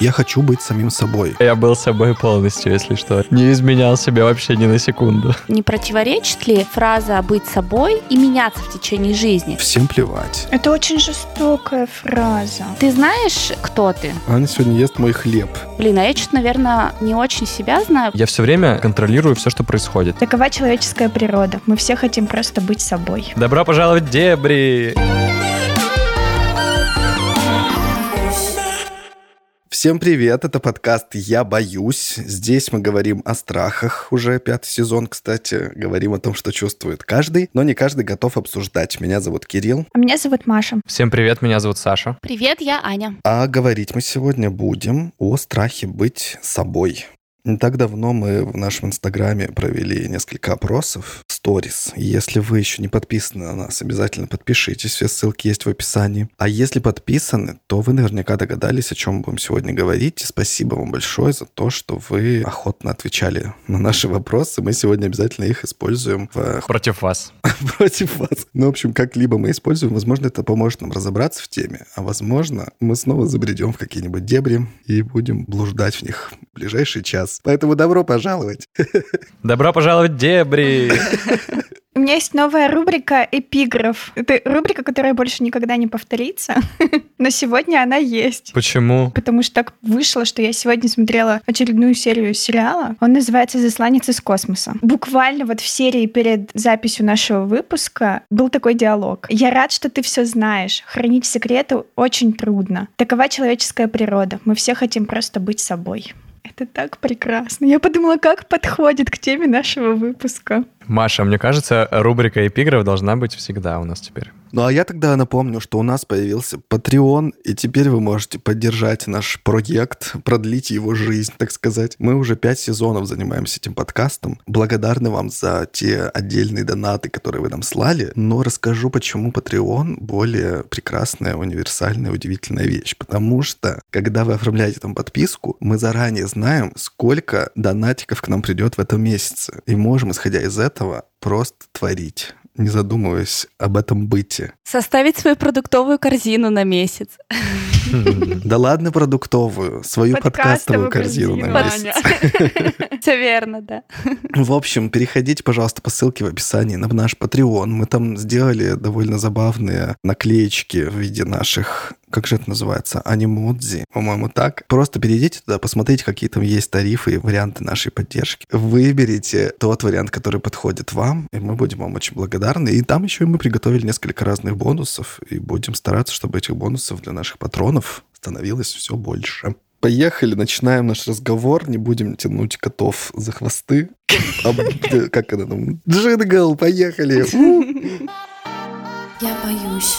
Я хочу быть самим собой. Я был собой полностью, если что. Не изменял себя вообще ни на секунду. Не противоречит ли фраза «быть собой» и меняться в течение жизни? Всем плевать. Это очень жестокая фраза. Ты знаешь, кто ты? Аня сегодня ест мой хлеб. Блин, а я что-то, наверное, не очень себя знаю. Я все время контролирую все, что происходит. Такова человеческая природа. Мы все хотим просто быть собой. Добро пожаловать в дебри! Всем привет, это подкаст «Я боюсь». Здесь мы говорим о страхах, уже пятый сезон, кстати. Говорим о том, что чувствует каждый, но не каждый готов обсуждать. Меня зовут Кирилл. А меня зовут Маша. Всем привет, меня зовут Саша. Привет, я Аня. А говорить мы сегодня будем о страхе быть собой. Не так давно мы в нашем инстаграме провели несколько опросов, сторис. Если вы еще не подписаны на нас, обязательно подпишитесь, все ссылки есть в описании. А если подписаны, то вы наверняка догадались, о чем мы будем сегодня говорить. И спасибо вам большое за то, что вы охотно отвечали на наши вопросы. Мы сегодня обязательно их используем в... Против вас. Против вас. Ну, в общем, как-либо мы используем. Возможно, это поможет нам разобраться в теме, а возможно, мы снова забредем в какие-нибудь дебри и будем блуждать в них в ближайший час нас. Поэтому добро пожаловать. Добро пожаловать в дебри! У меня есть новая рубрика «Эпиграф». Это рубрика, которая больше никогда не повторится, но сегодня она есть. Почему? Потому что так вышло, что я сегодня смотрела очередную серию сериала. Он называется «Засланец из космоса». Буквально вот в серии перед записью нашего выпуска был такой диалог. «Я рад, что ты все знаешь. Хранить секреты очень трудно. Такова человеческая природа. Мы все хотим просто быть собой». Это так прекрасно. Я подумала, как подходит к теме нашего выпуска. Маша, мне кажется, рубрика эпиграф должна быть всегда у нас теперь. Ну а я тогда напомню, что у нас появился Patreon, и теперь вы можете поддержать наш проект, продлить его жизнь, так сказать. Мы уже пять сезонов занимаемся этим подкастом. Благодарны вам за те отдельные донаты, которые вы нам слали, но расскажу, почему Patreon более прекрасная, универсальная, удивительная вещь. Потому что, когда вы оформляете там подписку, мы заранее знаем, сколько донатиков к нам придет в этом месяце. И можем, исходя из этого, просто творить не задумываясь об этом быте. Составить свою продуктовую корзину на месяц. Да ладно продуктовую, свою подкастовую корзину на месяц. Все верно, да. В общем, переходите, пожалуйста, по ссылке в описании на наш Patreon. Мы там сделали довольно забавные наклеечки в виде наших как же это называется, анимодзи, по-моему, так. Просто перейдите туда, посмотрите, какие там есть тарифы и варианты нашей поддержки. Выберите тот вариант, который подходит вам, и мы будем вам очень благодарны. И там еще мы приготовили несколько разных бонусов, и будем стараться, чтобы этих бонусов для наших патронов становилось все больше. Поехали, начинаем наш разговор, не будем тянуть котов за хвосты. Как это там? Джингл, поехали! Я боюсь.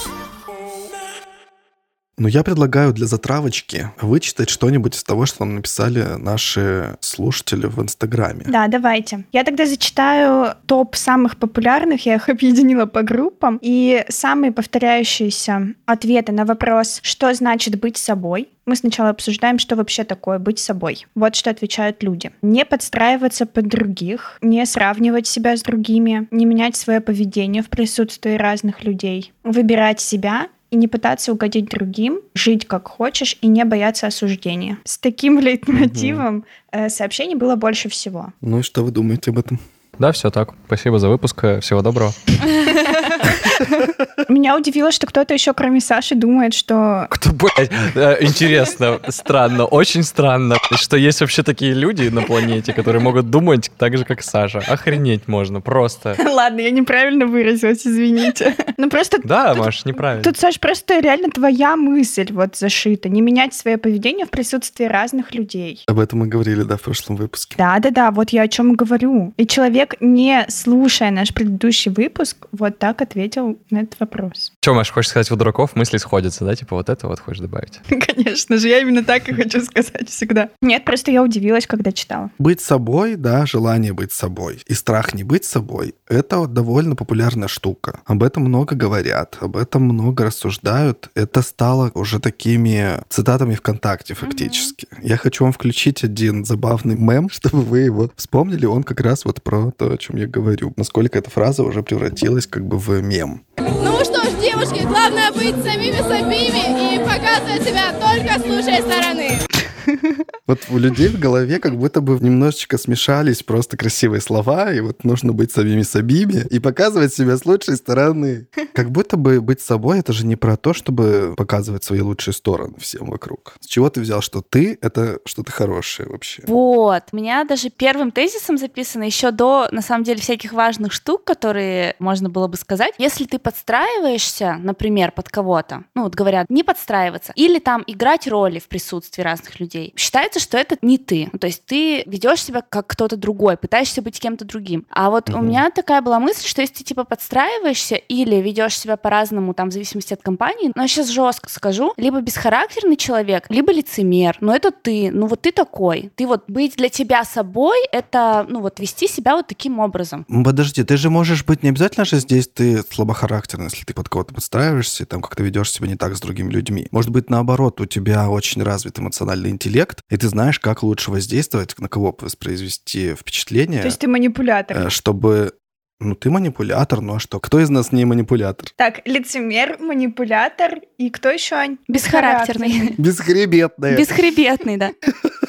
Но я предлагаю для затравочки вычитать что-нибудь из того, что нам написали наши слушатели в Инстаграме. Да, давайте. Я тогда зачитаю топ самых популярных, я их объединила по группам, и самые повторяющиеся ответы на вопрос, что значит быть собой, мы сначала обсуждаем, что вообще такое быть собой. Вот что отвечают люди. Не подстраиваться под других, не сравнивать себя с другими, не менять свое поведение в присутствии разных людей, выбирать себя и не пытаться угодить другим, жить как хочешь и не бояться осуждения. С таким лейтмотивом угу. сообщений было больше всего. Ну и что вы думаете об этом? Да, все так. Спасибо за выпуск. Всего доброго. Меня удивило, что кто-то еще, кроме Саши, думает, что... Кто, блядь, э, интересно, странно, очень странно, что есть вообще такие люди на планете, которые могут думать так же, как Саша. Охренеть можно, просто. Ладно, я неправильно выразилась, извините. Ну просто... Да, Маш, неправильно. Тут, Саш, просто реально твоя мысль вот зашита. Не менять свое поведение в присутствии разных людей. Об этом мы говорили, да, в прошлом выпуске. Да-да-да, вот я о чем говорю. И человек, не слушая наш предыдущий выпуск, вот так ответил на этот вопрос. Че, Маш, хочешь сказать, у дураков мысли сходятся, да? Типа вот это вот хочешь добавить? Конечно же, я именно так и хочу сказать всегда. Нет, просто я удивилась, когда читала. Быть собой, да, желание быть собой. И страх не быть собой — это вот довольно популярная штука. Об этом много говорят, об этом много рассуждают. Это стало уже такими цитатами ВКонтакте фактически. Mm-hmm. Я хочу вам включить один забавный мем, чтобы вы его вспомнили. Он как раз вот про то, о чем я говорю. Насколько эта фраза уже превратилась как бы в мем. Ну что ж, девушки, главное быть самими собими и показывать себя только с лучшей стороны. Вот у людей в голове как будто бы немножечко смешались просто красивые слова, и вот нужно быть самими собими и показывать себя с лучшей стороны. Как будто бы быть собой — это же не про то, чтобы показывать свои лучшие стороны всем вокруг. С чего ты взял, что ты — это что-то хорошее вообще? Вот. У меня даже первым тезисом записано еще до, на самом деле, всяких важных штук, которые можно было бы сказать. Если ты подстраиваешься, например, под кого-то, ну вот говорят, не подстраиваться, или там играть роли в присутствии разных людей, считается, что это не ты. Ну, то есть ты ведешь себя как кто-то другой, пытаешься быть кем-то другим. А вот угу. у меня такая была мысль, что если ты типа подстраиваешься или ведешь себя по-разному, там, в зависимости от компании, но я сейчас жестко скажу, либо бесхарактерный человек, либо лицемер. Но это ты, ну вот ты такой. Ты вот быть для тебя собой, это, ну вот вести себя вот таким образом. Подожди, ты же можешь быть не обязательно же здесь ты слабохарактерный, если ты под кого-то подстраиваешься, и там как-то ведешь себя не так с другими людьми. Может быть, наоборот, у тебя очень развит эмоциональный интеллект, и ты знаешь, как лучше воздействовать, на кого воспроизвести впечатление. То есть ты манипулятор. Э, чтобы ну, ты манипулятор, ну а что? Кто из нас не манипулятор? Так, лицемер, манипулятор и кто еще? Бесхарактерный. Бесхребетный. Бесхребетный, да.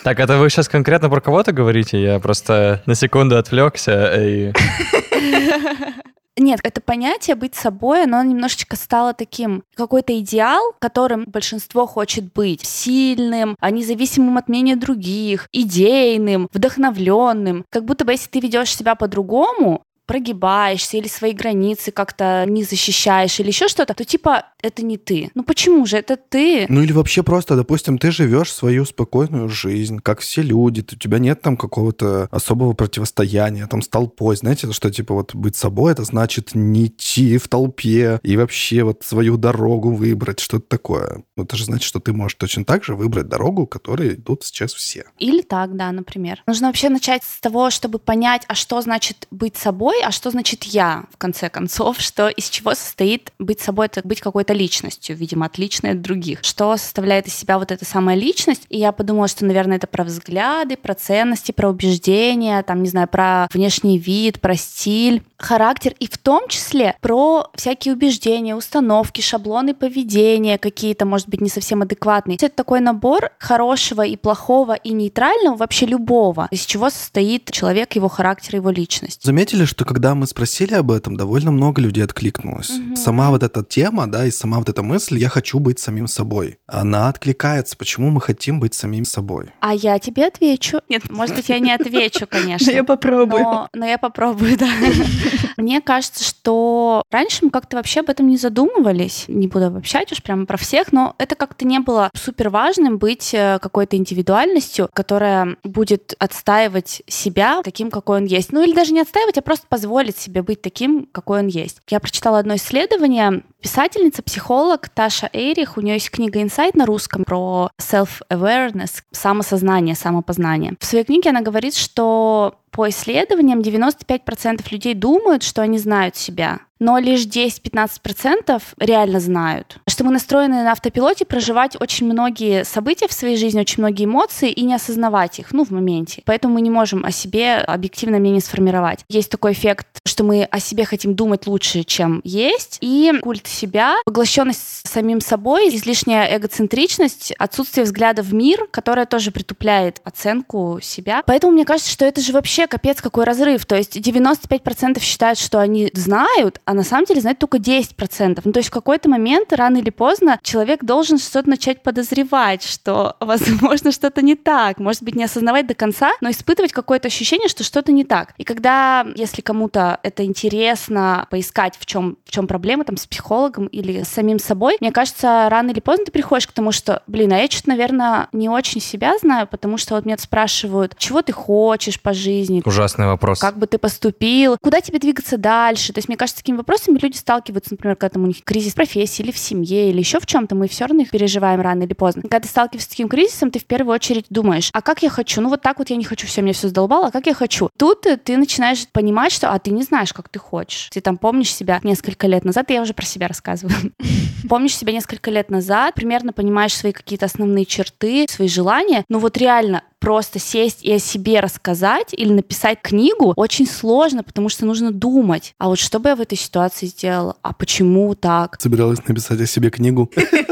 Так, это вы сейчас конкретно про кого-то говорите? Я просто на секунду отвлекся и... Нет, это понятие быть собой, оно немножечко стало таким, какой-то идеал, которым большинство хочет быть. Сильным, а независимым от мнения других, идейным, вдохновленным. Как будто бы если ты ведешь себя по-другому, прогибаешься или свои границы как-то не защищаешь или еще что-то, то типа это не ты. Ну почему же это ты? Ну или вообще просто, допустим, ты живешь свою спокойную жизнь, как все люди, у тебя нет там какого-то особого противостояния там с толпой, знаете, что типа вот быть собой, это значит не идти в толпе и вообще вот свою дорогу выбрать, что-то такое. Ну, это же значит, что ты можешь точно так же выбрать дорогу, которой идут сейчас все. Или так, да, например. Нужно вообще начать с того, чтобы понять, а что значит быть собой, а что значит я, в конце концов, что из чего состоит быть собой, это быть какой-то личностью, видимо, отличной от других. Что составляет из себя вот эта самая личность? И я подумала, что, наверное, это про взгляды, про ценности, про убеждения, там, не знаю, про внешний вид, про стиль, характер, и в том числе про всякие убеждения, установки, шаблоны поведения какие-то, может быть, не совсем адекватные. Это такой набор хорошего и плохого и нейтрального, вообще любого, из чего состоит человек, его характер, его личность. Заметили, что когда мы спросили об этом, довольно много людей откликнулось. Угу. Сама вот эта тема, да, и сама вот эта мысль «я хочу быть самим собой», она откликается. Почему мы хотим быть самим собой? А я тебе отвечу. Нет, может быть, я не отвечу, конечно. Я попробую. Но я попробую, да. Мне кажется, что раньше мы как-то вообще об этом не задумывались. Не буду обобщать уж прямо про всех, но это как-то не было супер важным быть э, какой-то индивидуальностью, которая будет отстаивать себя таким, какой он есть. Ну или даже не отстаивать, а просто позволить себе быть таким, какой он есть. Я прочитала одно исследование. Писательница, психолог Таша Эйрих, у нее есть книга «Инсайт» на русском про self-awareness, самосознание, самопознание. В своей книге она говорит, что по исследованиям 95% людей думают, что они знают себя, но лишь 10-15% реально знают. Что мы настроены на автопилоте проживать очень многие события в своей жизни, очень многие эмоции и не осознавать их, ну, в моменте. Поэтому мы не можем о себе объективно мнение сформировать. Есть такой эффект, что мы о себе хотим думать лучше, чем есть, и культ себя, поглощенность самим собой, излишняя эгоцентричность, отсутствие взгляда в мир, которое тоже притупляет оценку себя. Поэтому мне кажется, что это же вообще капец какой разрыв. То есть 95% считают, что они знают, а на самом деле знает только 10%. Ну, то есть в какой-то момент, рано или поздно, человек должен что-то начать подозревать, что, возможно, что-то не так. Может быть, не осознавать до конца, но испытывать какое-то ощущение, что что-то не так. И когда, если кому-то это интересно, поискать, в чем, в чем проблема, там, с психологом или с самим собой, мне кажется, рано или поздно ты приходишь к тому, что, блин, а я что-то, наверное, не очень себя знаю, потому что вот меня спрашивают, чего ты хочешь по жизни? Ужасный вопрос. Как бы ты поступил? Куда тебе двигаться дальше? То есть, мне кажется, такими вопросами люди сталкиваются, например, когда там у них кризис профессии или в семье, или еще в чем-то, мы все равно их переживаем рано или поздно. Когда ты сталкиваешься с таким кризисом, ты в первую очередь думаешь, а как я хочу? Ну вот так вот я не хочу, все, мне все задолбало, а как я хочу? Тут ты начинаешь понимать, что, а ты не знаешь, как ты хочешь. Ты там помнишь себя несколько лет назад, я уже про себя рассказываю. Помнишь себя несколько лет назад, примерно понимаешь свои какие-то основные черты, свои желания, но вот реально просто сесть и о себе рассказать или написать книгу очень сложно, потому что нужно думать. А вот что бы я в этой ситуации сделала? А почему так? Собиралась написать о себе книгу.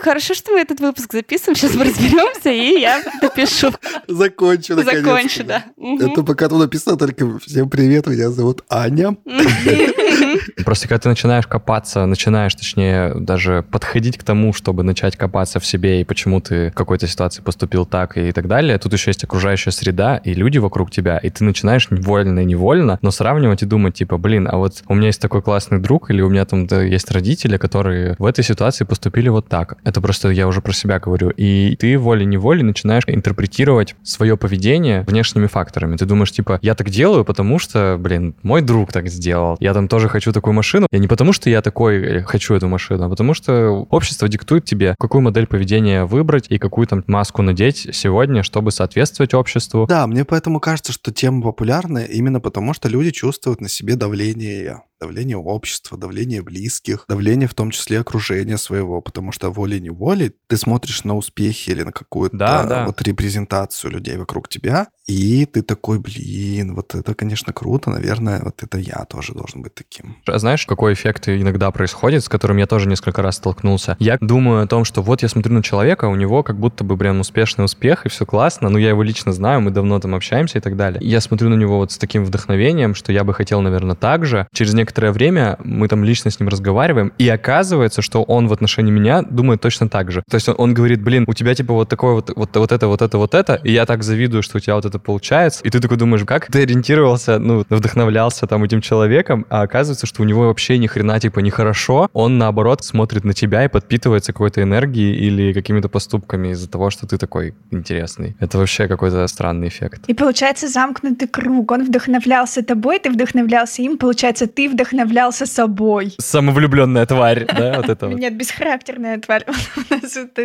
Ты хорошо, что мы этот выпуск записываем. Сейчас мы разберемся, и я допишу. Закончу, наконец-то. Закончу, да. Это пока тут написано только «Всем привет, меня зовут Аня». Просто когда ты начинаешь копаться, начинаешь, точнее, даже подходить к тому, чтобы начать копаться в себе и почему ты в какой-то ситуации поступил так и так далее, тут еще есть окружающая среда и люди вокруг тебя, и ты начинаешь вольно и невольно, но сравнивать и думать, типа, блин, а вот у меня есть такой классный друг, или у меня там да, есть родители, которые в этой ситуации поступили вот так. Это просто я уже про себя говорю. И ты волей-неволей начинаешь интерпретировать свое поведение внешними факторами. Ты думаешь, типа, я так делаю, потому что, блин, мой друг так сделал. Я там тоже хочу такую машину. Я не потому, что я такой э, хочу эту машину, а потому что общество диктует тебе, какую модель поведения выбрать и какую там маску надеть сегодня, чтобы соответствовать обществу. Да, мне поэтому кажется, что тема популярная именно потому, что люди чувствуют на себе давление давление общества, давление близких, давление в том числе окружения своего, потому что волей-неволей ты смотришь на успехи или на какую-то Да, да. вот репрезентацию людей вокруг тебя, и ты такой, блин, вот это, конечно, круто, наверное, вот это я тоже должен быть таким. А знаешь, какой эффект иногда происходит, с которым я тоже несколько раз столкнулся? Я думаю о том, что вот я смотрю на человека, у него как будто бы прям успешный успех, и все классно, ну я его лично знаю, мы давно там общаемся и так далее. Я смотрю на него вот с таким вдохновением, что я бы хотел, наверное, так же. Через некоторое время мы там лично с ним разговариваем, и оказывается, что он в отношении меня думает точно так же. То есть он, он говорит, блин, у тебя типа вот такое вот, вот, вот это, вот это, вот это, и я так завидую, что у тебя вот это получается. И ты такой думаешь, как ты ориентировался, ну, вдохновлялся там этим человеком, а оказывается, что у него вообще ни хрена типа нехорошо, он наоборот смотрит на тебя и подпитывается какой-то энергией или какими-то поступками из-за того, что ты такой интересный. Это вообще какой-то странный эффект. И получается замкнутый круг. Он вдохновлялся тобой, ты вдохновлялся им. Получается, ты вдохновлялся собой. Самовлюбленная тварь, да, вот это. Нет, бесхарактерная тварь.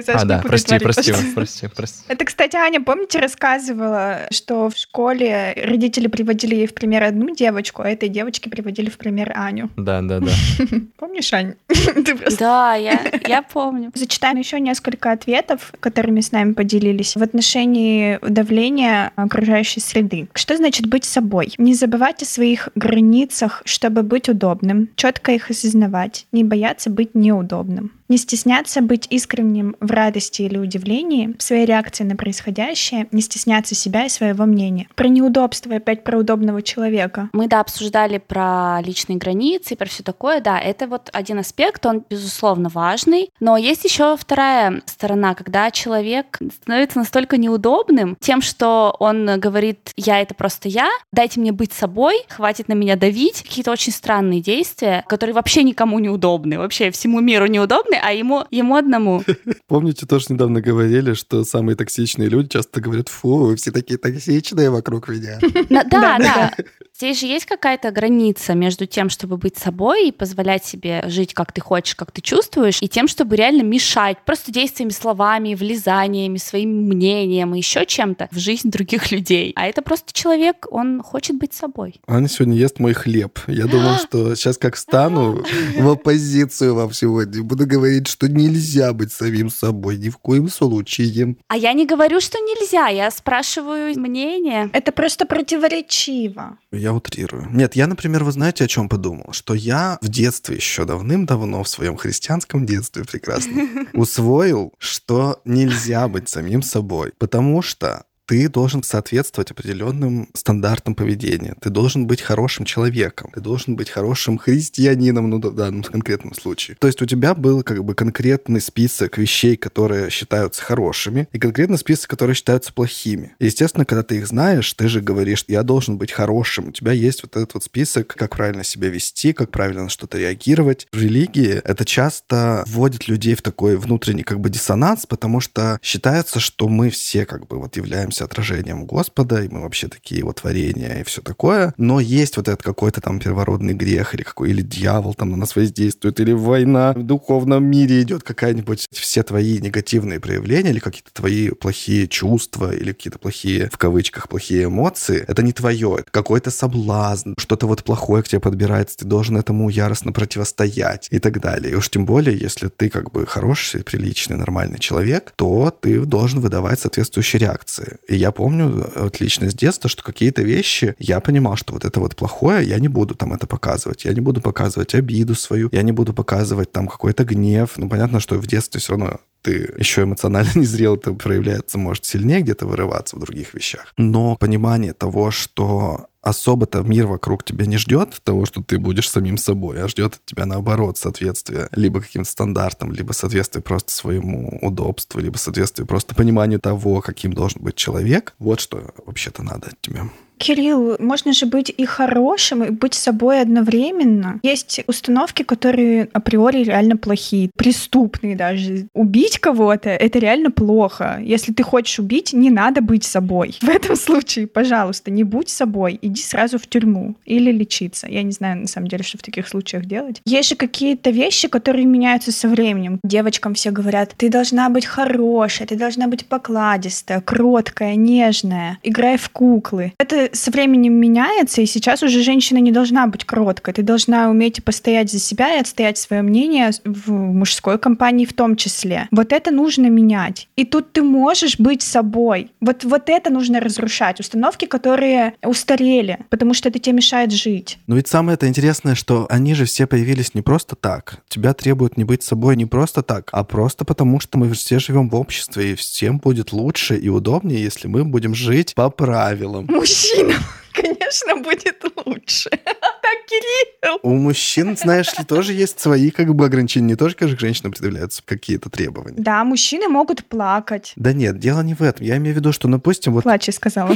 А, да, прости, прости, прости, прости. Это, кстати, Аня, помните, рассказывала, что в школе родители приводили ей в пример одну девочку, а этой девочке приводили в пример Аню. Да, да, да. Помнишь, Ань? Просто Да, я, я помню. Зачитаем еще несколько ответов, которыми с нами поделились в отношении давления окружающей среды. Что значит быть собой? Не забывать о своих границах, чтобы быть удобным, четко их осознавать, не бояться быть неудобным. Не стесняться быть искренним в радости или удивлении, в своей реакции на происходящее, не стесняться себя и своего мнения. Про неудобство, опять про удобного человека. Мы, да, обсуждали про личные границы и про все такое, да, это вот один аспект, он, безусловно, важный, но есть еще вторая сторона, когда человек становится настолько неудобным тем, что он говорит, я это просто я, дайте мне быть собой, хватит на меня давить, какие-то очень странные действия, которые вообще никому не удобны, вообще всему миру неудобны, а ему, ему одному. Помните, тоже недавно говорили, что самые токсичные люди часто говорят, фу, вы все такие токсичные вокруг меня. Да, да. Здесь же есть какая-то граница между тем, чтобы быть собой и позволять себе жить, как ты хочешь, как ты чувствуешь, и тем, чтобы реально мешать просто действиями, словами, влезаниями, своим мнением и еще чем-то в жизнь других людей. А это просто человек, он хочет быть собой. Аня сегодня ест мой хлеб. Я думал, что сейчас как встану в оппозицию вам сегодня, буду говорить, что нельзя быть самим собой ни в коем случае. А я не говорю, что нельзя, я спрашиваю мнение. Это просто противоречиво. Я утрирую. Нет, я, например, вы знаете, о чем подумал? Что я в детстве еще давным-давно, в своем христианском детстве прекрасно, усвоил, что нельзя быть самим собой. Потому что ты должен соответствовать определенным стандартам поведения. Ты должен быть хорошим человеком. Ты должен быть хорошим христианином, ну, в данном конкретном случае. То есть у тебя был как бы конкретный список вещей, которые считаются хорошими, и конкретный список, которые считаются плохими. И, естественно, когда ты их знаешь, ты же говоришь, я должен быть хорошим. У тебя есть вот этот вот список, как правильно себя вести, как правильно на что-то реагировать. В религии это часто вводит людей в такой внутренний как бы диссонанс, потому что считается, что мы все как бы вот являемся отражением Господа, и мы вообще такие его творения и все такое. Но есть вот этот какой-то там первородный грех или какой, или дьявол там на нас воздействует, или война в духовном мире идет какая-нибудь. Все твои негативные проявления или какие-то твои плохие чувства или какие-то плохие, в кавычках, плохие эмоции, это не твое, это какой-то соблазн, что-то вот плохое к тебе подбирается, ты должен этому яростно противостоять и так далее. И уж тем более, если ты как бы хороший, приличный, нормальный человек, то ты должен выдавать соответствующие реакции. И я помню отлично с детства, что какие-то вещи, я понимал, что вот это вот плохое, я не буду там это показывать. Я не буду показывать обиду свою, я не буду показывать там какой-то гнев. Ну, понятно, что в детстве все равно ты еще эмоционально не зрел, это проявляется, может, сильнее где-то вырываться в других вещах. Но понимание того, что особо-то мир вокруг тебя не ждет того, что ты будешь самим собой, а ждет от тебя наоборот соответствие либо каким-то стандартам, либо соответствие просто своему удобству, либо соответствие просто пониманию того, каким должен быть человек. Вот что вообще-то надо от тебя. Кирилл, можно же быть и хорошим, и быть собой одновременно. Есть установки, которые априори реально плохие, преступные даже. Убить кого-то — это реально плохо. Если ты хочешь убить, не надо быть собой. В этом случае, пожалуйста, не будь собой, иди сразу в тюрьму или лечиться. Я не знаю, на самом деле, что в таких случаях делать. Есть же какие-то вещи, которые меняются со временем. Девочкам все говорят, ты должна быть хорошая, ты должна быть покладистая, кроткая, нежная, играй в куклы. Это со временем меняется, и сейчас уже женщина не должна быть кроткой. Ты должна уметь постоять за себя и отстоять свое мнение в мужской компании в том числе. Вот это нужно менять. И тут ты можешь быть собой. Вот, вот это нужно разрушать. Установки, которые устарели, потому что это тебе мешает жить. Но ведь самое это интересное, что они же все появились не просто так. Тебя требуют не быть собой не просто так, а просто потому, что мы все живем в обществе, и всем будет лучше и удобнее, если мы будем жить по правилам. Мужчина мужчинам, конечно, будет лучше. Так, Кирилл. У мужчин, знаешь ли, тоже есть свои как бы ограничения. Не тоже, как к женщинам предъявляются какие-то требования. Да, мужчины могут плакать. Да нет, дело не в этом. Я имею в виду, что, допустим, вот... Плачь, сказала.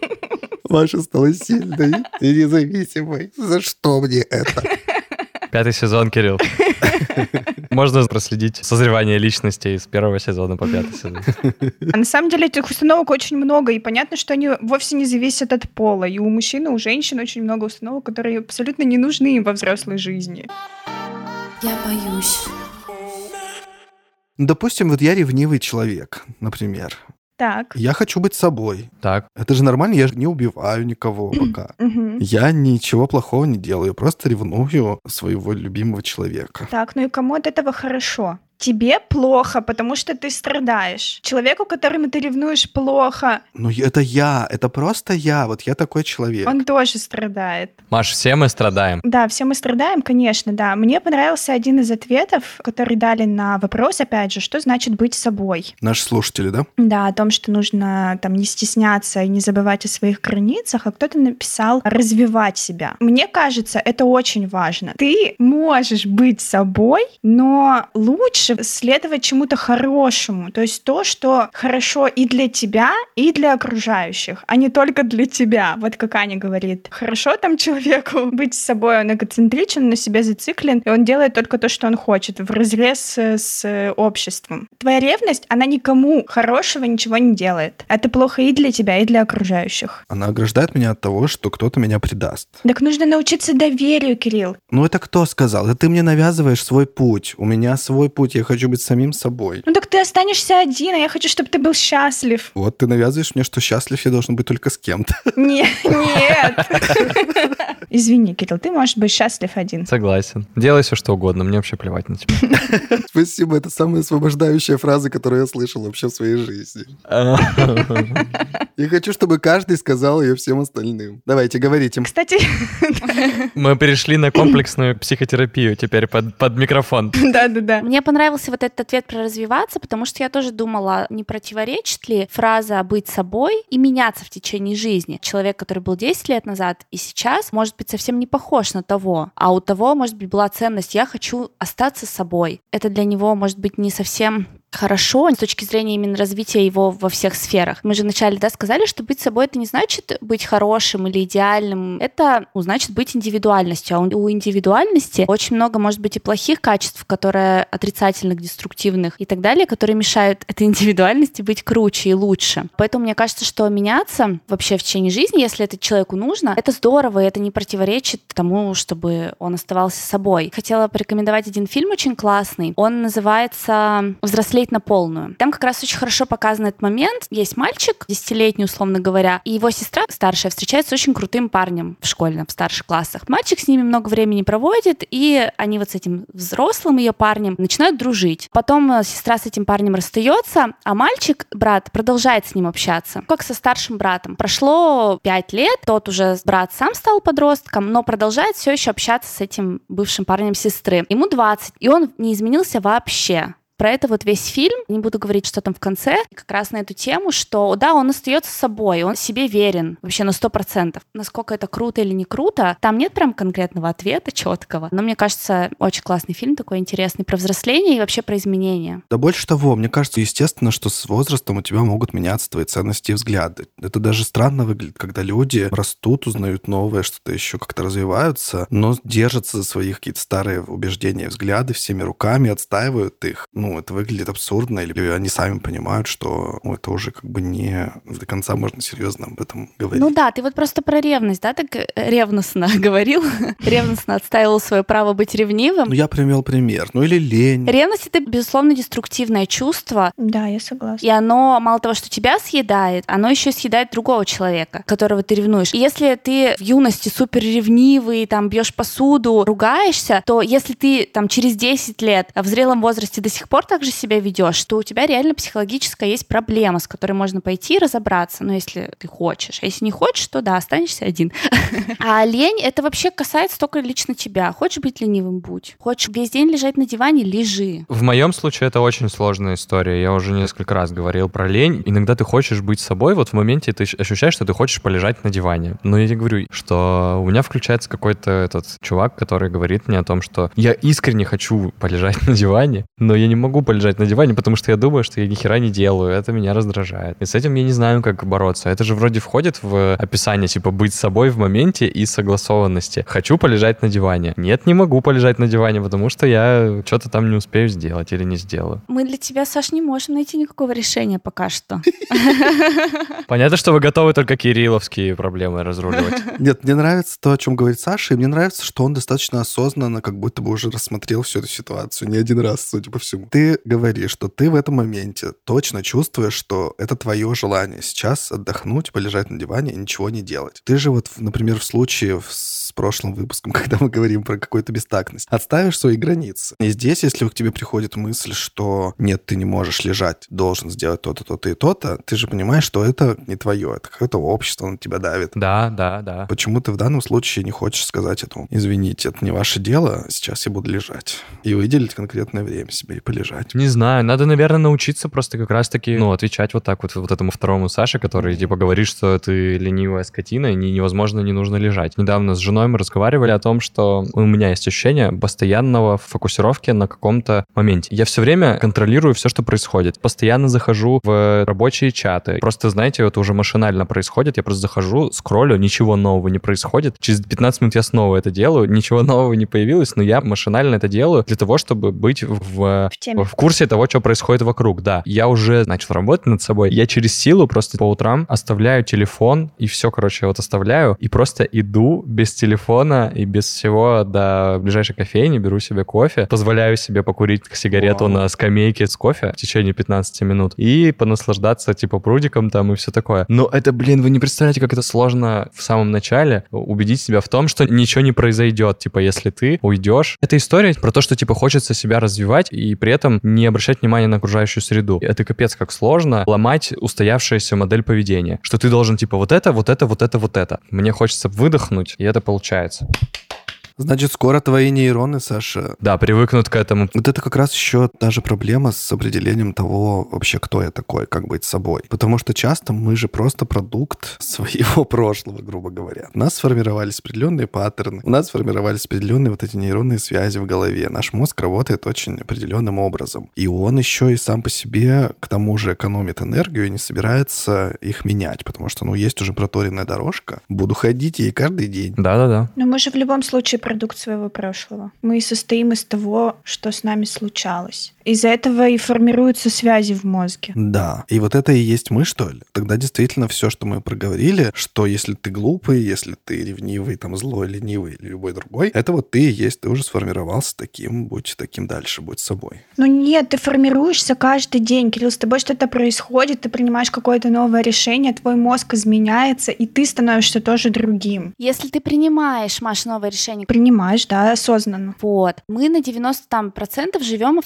Маша стала сильной и независимой. За что мне это? Пятый сезон, Кирилл. Можно проследить созревание личности с первого сезона по пятый сезон. А на самом деле этих установок очень много, и понятно, что они вовсе не зависят от пола. И у мужчин, и у женщин очень много установок, которые абсолютно не нужны им во взрослой жизни. Я боюсь. Допустим, вот я ревнивый человек, например. Так. Я хочу быть собой. Так. Это же нормально, я же не убиваю никого пока. Я ничего плохого не делаю, просто ревную своего любимого человека. Так, ну и кому от этого хорошо? Тебе плохо, потому что ты страдаешь. Человеку, которому ты ревнуешь, плохо. Ну, это я, это просто я, вот я такой человек. Он тоже страдает. Маш, все мы страдаем. Да, все мы страдаем, конечно, да. Мне понравился один из ответов, который дали на вопрос, опять же, что значит быть собой. Наши слушатели, да? Да, о том, что нужно там не стесняться и не забывать о своих границах, а кто-то написал развивать себя. Мне кажется, это очень важно. Ты можешь быть собой, но лучше лучше следовать чему-то хорошему, то есть то, что хорошо и для тебя, и для окружающих, а не только для тебя. Вот как Аня говорит, хорошо там человеку быть с собой, он эгоцентричен, на себе зациклен, и он делает только то, что он хочет, в разрез с обществом. Твоя ревность, она никому хорошего ничего не делает. Это плохо и для тебя, и для окружающих. Она ограждает меня от того, что кто-то меня предаст. Так нужно научиться доверию, Кирилл. Ну это кто сказал? Это ты мне навязываешь свой путь. У меня свой путь я хочу быть самим собой. Ну так ты останешься один, а я хочу, чтобы ты был счастлив. Вот ты навязываешь мне, что счастлив я должен быть только с кем-то. Нет, нет. Извини, Кирилл, ты можешь быть счастлив один. Согласен. Делай все, что угодно, мне вообще плевать на тебя. Спасибо, это самая освобождающая фраза, которую я слышал вообще в своей жизни. Я хочу, чтобы каждый сказал ее всем остальным. Давайте, говорите. Кстати... Мы перешли на комплексную психотерапию теперь под, под микрофон. Да-да-да. Мне понравился вот этот ответ про развиваться, потому что я тоже думала, не противоречит ли фраза «быть собой» и меняться в течение жизни. Человек, который был 10 лет назад и сейчас, может быть совсем не похож на того, а у того, может быть, была ценность «я хочу остаться собой». Это для него, может быть, не совсем хорошо с точки зрения именно развития его во всех сферах. Мы же вначале да, сказали, что быть собой это не значит быть хорошим или идеальным, это ну, значит быть индивидуальностью. А у индивидуальности очень много может быть и плохих качеств, которые отрицательных, деструктивных и так далее, которые мешают этой индивидуальности быть круче и лучше. Поэтому мне кажется, что меняться вообще в течение жизни, если это человеку нужно, это здорово, и это не противоречит тому, чтобы он оставался собой. Хотела порекомендовать один фильм очень классный. Он называется «Взрослеть взрослеть на полную. Там как раз очень хорошо показан этот момент. Есть мальчик, десятилетний, условно говоря, и его сестра старшая встречается с очень крутым парнем в школе, в старших классах. Мальчик с ними много времени проводит, и они вот с этим взрослым ее парнем начинают дружить. Потом э, сестра с этим парнем расстается, а мальчик, брат, продолжает с ним общаться, как со старшим братом. Прошло пять лет, тот уже брат сам стал подростком, но продолжает все еще общаться с этим бывшим парнем сестры. Ему 20, и он не изменился вообще. Про это вот весь фильм. Не буду говорить, что там в конце. Как раз на эту тему, что да, он остается собой, он себе верен вообще на сто процентов. Насколько это круто или не круто, там нет прям конкретного ответа четкого. Но мне кажется, очень классный фильм, такой интересный про взросление и вообще про изменения. Да больше того, мне кажется, естественно, что с возрастом у тебя могут меняться твои ценности и взгляды. Это даже странно выглядит, когда люди растут, узнают новое, что-то еще как-то развиваются, но держатся за свои какие-то старые убеждения и взгляды всеми руками, отстаивают их. Ну, ну, это выглядит абсурдно, или они сами понимают, что ну, это уже как бы не до конца можно серьезно об этом говорить. Ну да, ты вот просто про ревность, да, так ревностно говорил, ревностно отстаивал свое право быть ревнивым. Ну, я привел пример. Ну, или лень. Ревность — это, безусловно, деструктивное чувство. Да, я согласна. И оно, мало того, что тебя съедает, оно еще съедает другого человека, которого ты ревнуешь. И если ты в юности супер ревнивый, там, бьешь посуду, ругаешься, то если ты там через 10 лет в зрелом возрасте до сих пор пор так же себя ведешь, что у тебя реально психологическая есть проблема, с которой можно пойти и разобраться, ну, если ты хочешь. А если не хочешь, то да, останешься один. А лень — это вообще касается только лично тебя. Хочешь быть ленивым — будь. Хочешь весь день лежать на диване — лежи. В моем случае это очень сложная история. Я уже несколько раз говорил про лень. Иногда ты хочешь быть собой, вот в моменте ты ощущаешь, что ты хочешь полежать на диване. Но я тебе говорю, что у меня включается какой-то этот чувак, который говорит мне о том, что я искренне хочу полежать на диване, но я не могу могу полежать на диване, потому что я думаю, что я ни хера не делаю. Это меня раздражает. И с этим я не знаю, как бороться. Это же вроде входит в описание, типа, быть собой в моменте и согласованности. Хочу полежать на диване. Нет, не могу полежать на диване, потому что я что-то там не успею сделать или не сделаю. Мы для тебя, Саш, не можем найти никакого решения пока что. Понятно, что вы готовы только кирилловские проблемы разруливать. Нет, мне нравится то, о чем говорит Саша, и мне нравится, что он достаточно осознанно, как будто бы уже рассмотрел всю эту ситуацию не один раз, судя по всему ты говоришь, что ты в этом моменте точно чувствуешь, что это твое желание сейчас отдохнуть, полежать на диване и ничего не делать. Ты же вот, например, в случае с прошлым выпуском, когда мы говорим про какую-то бестактность, отставишь свои границы. И здесь, если к тебе приходит мысль, что нет, ты не можешь лежать, должен сделать то-то, то-то и то-то, ты же понимаешь, что это не твое, это какое-то общество на тебя давит. Да, да, да. Почему ты в данном случае не хочешь сказать этому? Извините, это не ваше дело, сейчас я буду лежать. И выделить конкретное время себе и полежать лежать? Не знаю, надо, наверное, научиться просто как раз-таки, ну, отвечать вот так вот вот этому второму Саше, который, типа, говорит, что ты ленивая скотина, и невозможно, не нужно лежать. Недавно с женой мы разговаривали о том, что у меня есть ощущение постоянного фокусировки на каком-то моменте. Я все время контролирую все, что происходит. Постоянно захожу в рабочие чаты. Просто, знаете, это уже машинально происходит. Я просто захожу, скроллю, ничего нового не происходит. Через 15 минут я снова это делаю, ничего нового не появилось, но я машинально это делаю для того, чтобы быть в, в теме. В курсе того, что происходит вокруг, да. Я уже начал работать над собой. Я через силу просто по утрам оставляю телефон, и все, короче, вот оставляю, и просто иду без телефона и без всего до ближайшей кофейни, беру себе кофе, позволяю себе покурить сигарету Вау. на скамейке с кофе в течение 15 минут и понаслаждаться, типа, прудиком там и все такое. Но это, блин, вы не представляете, как это сложно в самом начале убедить себя в том, что ничего не произойдет, типа, если ты уйдешь. Это история про то, что, типа, хочется себя развивать и при этом этом не обращать внимания на окружающую среду. Это капец как сложно ломать устоявшуюся модель поведения, что ты должен типа вот это, вот это, вот это, вот это. Мне хочется выдохнуть, и это получается. Значит, скоро твои нейроны, Саша... Да, привыкнут к этому. Вот это как раз еще даже проблема с определением того, вообще, кто я такой, как быть собой. Потому что часто мы же просто продукт своего прошлого, грубо говоря. У нас сформировались определенные паттерны, у нас сформировались определенные вот эти нейронные связи в голове. Наш мозг работает очень определенным образом. И он еще и сам по себе, к тому же, экономит энергию и не собирается их менять, потому что, ну, есть уже проторенная дорожка. Буду ходить ей каждый день. Да-да-да. Но мы же в любом случае продукт своего прошлого. Мы состоим из того, что с нами случалось. Из-за этого и формируются связи в мозге. Да. И вот это и есть мы, что ли? Тогда действительно все, что мы проговорили, что если ты глупый, если ты ревнивый, там, злой, ленивый или любой другой, это вот ты и есть, ты уже сформировался таким, будь таким дальше, будь собой. Ну нет, ты формируешься каждый день, Кирилл, с тобой что-то происходит, ты принимаешь какое-то новое решение, твой мозг изменяется, и ты становишься тоже другим. Если ты принимаешь, Маш, новое решение, Принимаешь, да, осознанно. вот, мы на 90 там, процентов живем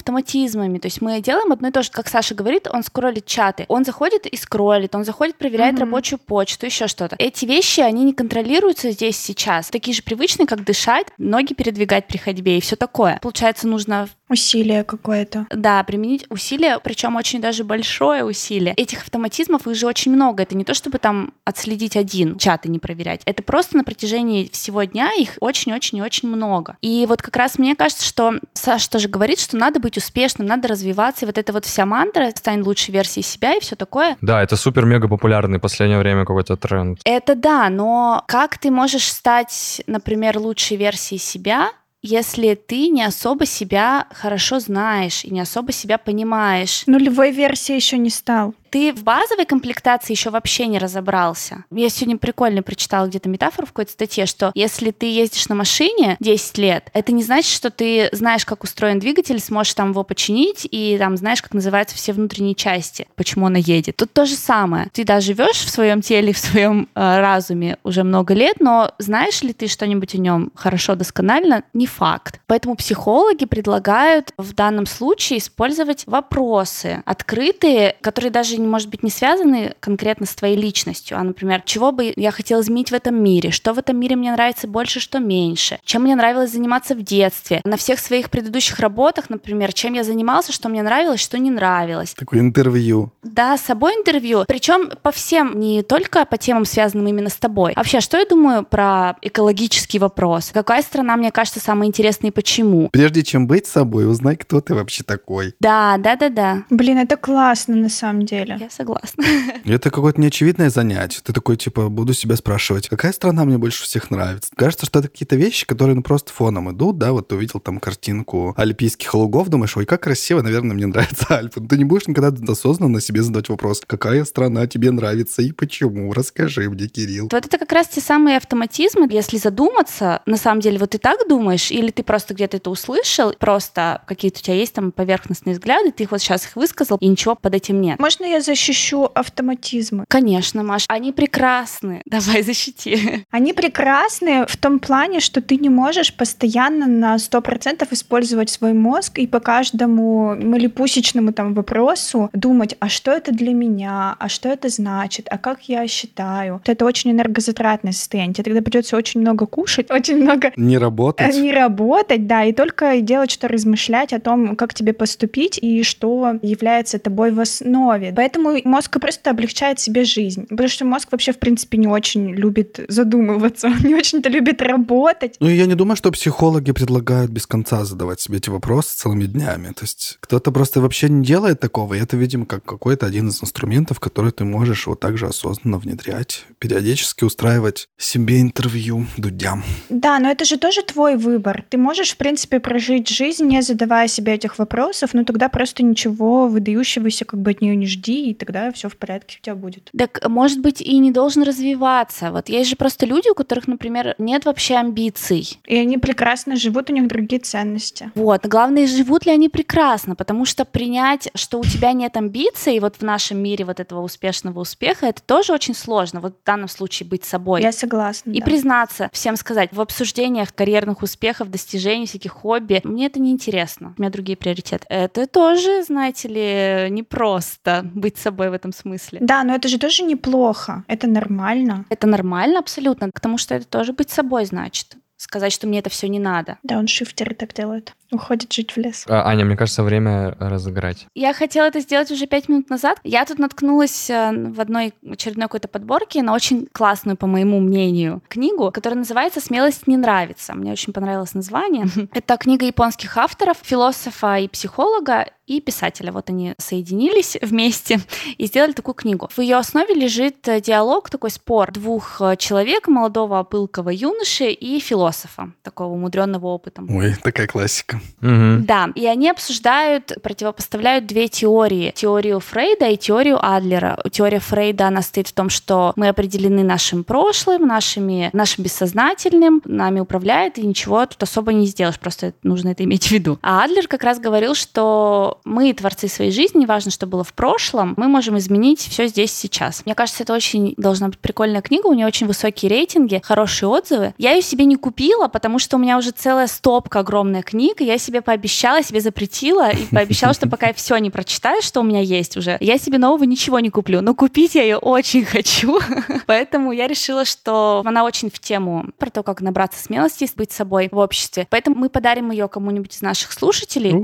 автоматизмами, то есть мы делаем одно и то же, как Саша говорит, он скроллит чаты, он заходит и скроллит, он заходит, проверяет Мгм. рабочую почту, еще что-то. Эти вещи, они не контролируются здесь сейчас, такие же привычные, как дышать, ноги передвигать при ходьбе и все такое. Получается, нужно Усилие какое-то. Да, применить усилия, причем очень даже большое усилие. Этих автоматизмов их же очень много. Это не то, чтобы там отследить один, чаты не проверять. Это просто на протяжении всего дня их очень-очень и очень много. И вот как раз мне кажется, что Саша тоже говорит, что надо быть успешным, надо развиваться. И вот эта вот вся мантра «стань лучшей версией себя» и все такое. Да, это супер-мега популярный в последнее время какой-то тренд. Это да, но как ты можешь стать, например, лучшей версией себя, если ты не особо себя хорошо знаешь и не особо себя понимаешь. Нулевой версии еще не стал. Ты в базовой комплектации еще вообще не разобрался. Я сегодня прикольно прочитала где-то метафору в какой-то статье, что если ты ездишь на машине 10 лет, это не значит, что ты знаешь, как устроен двигатель, сможешь там его починить и там знаешь, как называются все внутренние части, почему она едет. Тут то же самое. Ты да, живешь в своем теле, в своем э, разуме уже много лет, но знаешь ли ты что-нибудь о нем хорошо, досконально, не факт. Поэтому психологи предлагают в данном случае использовать вопросы открытые, которые даже может быть не связаны конкретно с твоей личностью, а, например, чего бы я хотела изменить в этом мире, что в этом мире мне нравится больше, что меньше, чем мне нравилось заниматься в детстве, на всех своих предыдущих работах, например, чем я занимался, что мне нравилось, что не нравилось. Такое интервью. Да, с собой интервью. Причем по всем, не только по темам, связанным именно с тобой. Вообще, что я думаю про экологический вопрос? Какая страна, мне кажется, самая интересная и почему? Прежде чем быть собой, узнай, кто ты вообще такой. Да, да, да, да. Блин, это классно на самом деле. Я согласна. Это какое-то неочевидное занятие. Ты такой, типа, буду себя спрашивать, какая страна мне больше всех нравится? Кажется, что это какие-то вещи, которые ну, просто фоном идут, да, вот ты увидел там картинку альпийских лугов, думаешь, ой, как красиво, наверное, мне нравятся Альпы. Но ты не будешь никогда осознанно себе задать вопрос, какая страна тебе нравится и почему? Расскажи мне, Кирилл. Вот это как раз те самые автоматизмы, если задуматься, на самом деле, вот ты так думаешь, или ты просто где-то это услышал, просто какие-то у тебя есть там поверхностные взгляды, ты их вот сейчас их высказал, и ничего под этим нет. Можно я защищу автоматизмы? Конечно, Маш, они прекрасны. Давай, защити. Они прекрасны в том плане, что ты не можешь постоянно на 100% использовать свой мозг и по каждому малепусечному там вопросу думать, а что это для меня, а что это значит, а как я считаю. Это очень энергозатратное состояние. Тебе тогда придется очень много кушать, очень много Не работать. не работать, да, и только делать что размышлять о том, как тебе поступить и что является тобой в основе. Поэтому мозг просто облегчает себе жизнь. Потому что мозг вообще, в принципе, не очень любит задумываться, он не очень-то любит работать. Ну, я не думаю, что психологи предлагают без конца задавать себе эти вопросы целыми днями. То есть кто-то просто вообще не делает такого, и это, видимо, как какой-то один из инструментов, который ты можешь вот так же осознанно внедрять, периодически устраивать себе интервью дудям. Да, но это же тоже твой выбор. Ты можешь, в принципе, прожить жизнь, не задавая себе этих вопросов, но тогда просто ничего выдающегося как бы от нее не жди, и тогда все в порядке у тебя будет. Так, может быть, и не должен развиваться. Вот есть же просто люди, у которых, например, нет вообще амбиций. И они прекрасно живут, у них другие ценности. Вот. Главное, живут ли они прекрасно, потому что принять, что у тебя нет амбиций, вот в нашем мире вот этого успешного успеха, это тоже очень сложно. Вот в данном случае быть собой. Я согласна. И да. признаться, всем сказать, в обсуждениях карьерных успехов, достижений, всяких хобби, мне это не интересно, у меня другие приоритеты. Это тоже, знаете ли, непросто быть собой в этом смысле. Да, но это же тоже неплохо. Это нормально. Это нормально абсолютно, потому что это тоже быть собой значит. Сказать, что мне это все не надо. Да, он шифтеры так делает. Уходит жить в лес. А, Аня, мне кажется, время разыграть. Я хотела это сделать уже пять минут назад. Я тут наткнулась э, в одной очередной какой-то подборке на очень классную, по моему мнению, книгу, которая называется «Смелость не нравится». Мне очень понравилось название. Это книга японских авторов, философа и психолога, и писателя. Вот они соединились вместе и сделали такую книгу. В ее основе лежит э, диалог, такой спор двух э, человек, молодого пылкого юноши и философа. Философа, такого умудренного опытом. Ой, такая классика. Мгм. Да, и они обсуждают, противопоставляют две теории. Теорию Фрейда и теорию Адлера. Теория Фрейда, она стоит в том, что мы определены нашим прошлым, нашими, нашим бессознательным, нами управляет, и ничего тут особо не сделаешь, просто нужно это иметь в виду. А Адлер как раз говорил, что мы творцы своей жизни, неважно, что было в прошлом, мы можем изменить все здесь и сейчас. Мне кажется, это очень должна быть прикольная книга, у нее очень высокие рейтинги, хорошие отзывы. Я ее себе не купила, потому что у меня уже целая стопка огромная книг, и я себе пообещала, себе запретила и пообещала, что пока я все не прочитаю, что у меня есть уже, я себе нового ничего не куплю. Но купить я ее очень хочу. Поэтому я решила, что она очень в тему про то, как набраться смелости и быть собой в обществе. Поэтому мы подарим ее кому-нибудь из наших слушателей.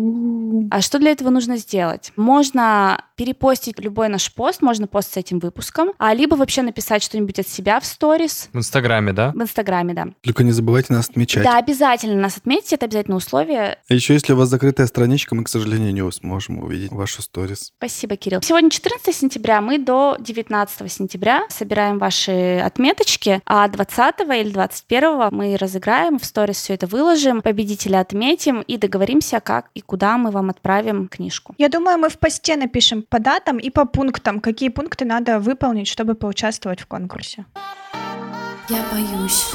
А что для этого нужно сделать? Можно перепостить любой наш пост, можно пост с этим выпуском, а либо вообще написать что-нибудь от себя в сторис, В Инстаграме, да? в Инстаграме, да. Только не забывайте нас отмечать. Да, обязательно нас отметьте, это обязательно условие. А еще если у вас закрытая страничка, мы, к сожалению, не сможем увидеть вашу сторис. Спасибо, Кирилл. Сегодня 14 сентября, мы до 19 сентября собираем ваши отметочки, а 20 или 21 мы разыграем, в сторис все это выложим, победителя отметим и договоримся, как и куда мы вам отправим книжку. Я думаю, мы в посте напишем по датам и по пунктам, какие пункты надо выполнить, чтобы поучаствовать в конкурсе. Я боюсь.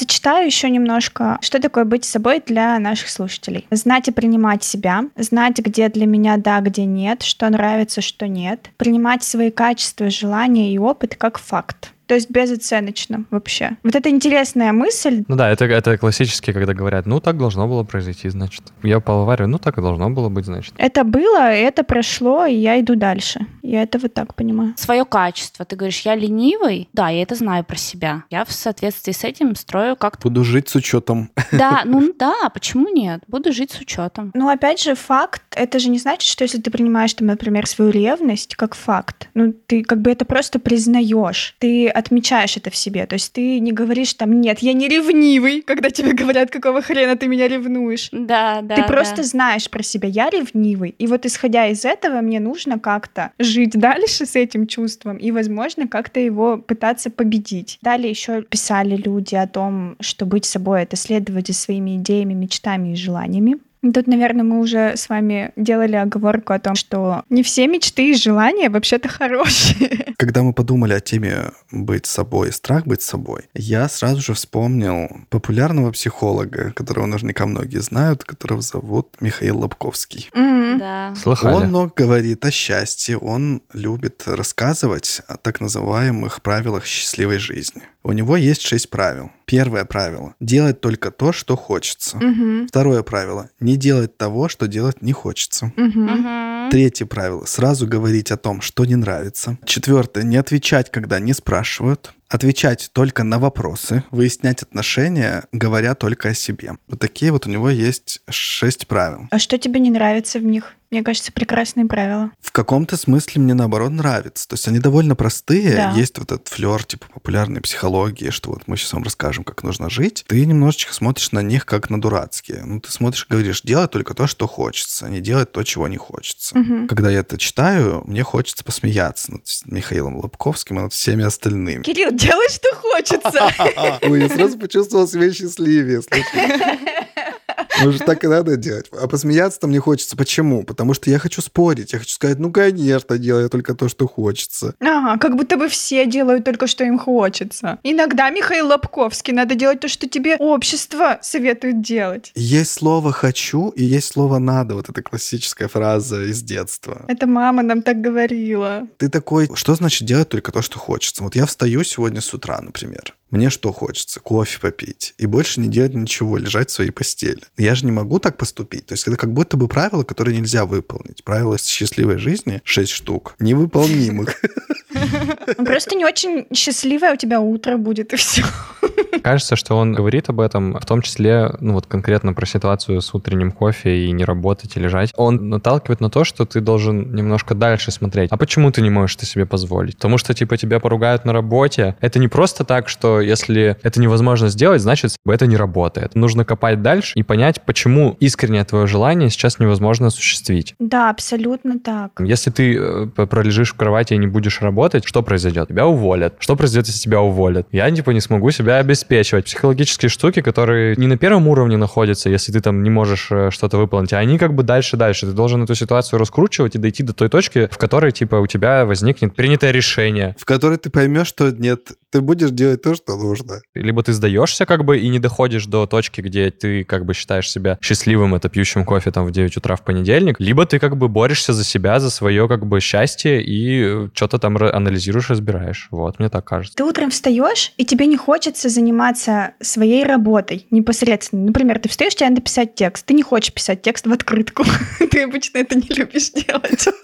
Зачитаю еще немножко, что такое быть собой для наших слушателей. Знать и принимать себя, знать, где для меня да, где нет, что нравится, что нет. Принимать свои качества, желания и опыт как факт. То есть безоценочно вообще. Вот это интересная мысль. Ну да, это, это классически, когда говорят, ну так должно было произойти, значит. Я аварию, ну так и должно было быть, значит. Это было, это прошло, и я иду дальше. Я это вот так понимаю. Свое качество. Ты говоришь, я ленивый? Да, я это знаю про себя. Я в соответствии с этим строю как-то. Буду жить с учетом. Да, ну да, почему нет? Буду жить с учетом. Ну, опять же, факт, это же не значит, что если ты принимаешь, там, например, свою ревность как факт, ну, ты как бы это просто признаешь. Ты отмечаешь это в себе. То есть ты не говоришь там, нет, я не ревнивый, когда тебе говорят, какого хрена ты меня ревнуешь. Да, да. ты да. просто знаешь про себя, я ревнивый. И вот исходя из этого, мне нужно как-то жить дальше с этим чувством и, возможно, как-то его пытаться победить. Далее еще писали люди о том, что быть собой — это следовать за своими идеями, мечтами и желаниями. Тут, наверное, мы уже с вами делали оговорку о том, что не все мечты и желания вообще-то хорошие. Когда мы подумали о теме быть собой, страх быть собой, я сразу же вспомнил популярного психолога, которого наверняка многие знают, которого зовут Михаил Лобковский. М. Да. Слыхали? Он много говорит о счастье, он любит рассказывать о так называемых правилах счастливой жизни. У него есть шесть правил. Первое правило – делать только то, что хочется. Мгм. Второе правило – не делать того, что делать не хочется. Мгм. Третье правило – сразу говорить о том, что не нравится. Четвертое – не отвечать, когда не спрашивают. Отвечать только на вопросы, выяснять отношения, говоря только о себе. Вот такие вот у него есть шесть правил. А что тебе не нравится в них? Мне кажется, прекрасные правила. В каком-то смысле мне наоборот нравится. То есть они довольно простые. Да. Есть вот этот флер типа популярной психологии, что вот мы сейчас вам расскажем, как нужно жить. Ты немножечко смотришь на них как на дурацкие. Ну, ты смотришь и говоришь, делай только то, что хочется, а не делать то, чего не хочется. Мгм. Когда я это читаю, мне хочется посмеяться над Михаилом Лобковским и над всеми остальными. Кирилл, делай, что хочется. Ой, я сразу почувствовал себя счастливее. Ну же так и надо делать. А посмеяться-то мне хочется. Почему? Потому что я хочу спорить. Я хочу сказать, ну, конечно, делай только то, что хочется. Ага, как будто бы все делают только, что им хочется. Иногда, Михаил Лобковский, надо делать то, что тебе общество советует делать. Есть слово «хочу» и есть слово «надо». Вот эта классическая фраза из детства. Это мама нам так говорила. Ты такой, что значит делать только то, что хочется? Вот я встаю сегодня с утра, например. Мне что хочется? Кофе попить. И больше не делать ничего, лежать в своей постели. Я же не могу так поступить. То есть это как будто бы правила, которые нельзя выполнить. Правила счастливой жизни, 6 штук, невыполнимых. Просто не очень счастливое у тебя утро будет, и все. Кажется, что он говорит об этом, в том числе, ну вот конкретно про ситуацию с утренним кофе и не работать и лежать. Он наталкивает на то, что ты должен немножко дальше смотреть. А почему ты не можешь это себе позволить? Потому что, типа, тебя поругают на работе. Это не просто так, что если это невозможно сделать, значит, это не работает. Нужно копать дальше и понять, почему искреннее твое желание сейчас невозможно осуществить. Да, абсолютно так. Если ты э, пролежишь в кровати и не будешь работать, работать, что произойдет? Тебя уволят. Что произойдет, если тебя уволят? Я, типа, не смогу себя обеспечивать. Психологические штуки, которые не на первом уровне находятся, если ты там не можешь э, что-то выполнить, а они как бы дальше-дальше. Ты должен эту ситуацию раскручивать и дойти до той точки, в которой, типа, у тебя возникнет принятое решение. В которой ты поймешь, что нет, ты будешь делать то, что нужно. Либо ты сдаешься, как бы, и не доходишь до точки, где ты, как бы, считаешь себя счастливым, это пьющим кофе там в 9 утра в понедельник, либо ты, как бы, борешься за себя, за свое, как бы, счастье и что-то там анализируешь, разбираешь. Вот, мне так кажется. Ты утром встаешь, и тебе не хочется заниматься своей работой непосредственно. Например, ты встаешь, тебе надо писать текст. Ты не хочешь писать текст в открытку. Ты обычно это не любишь делать.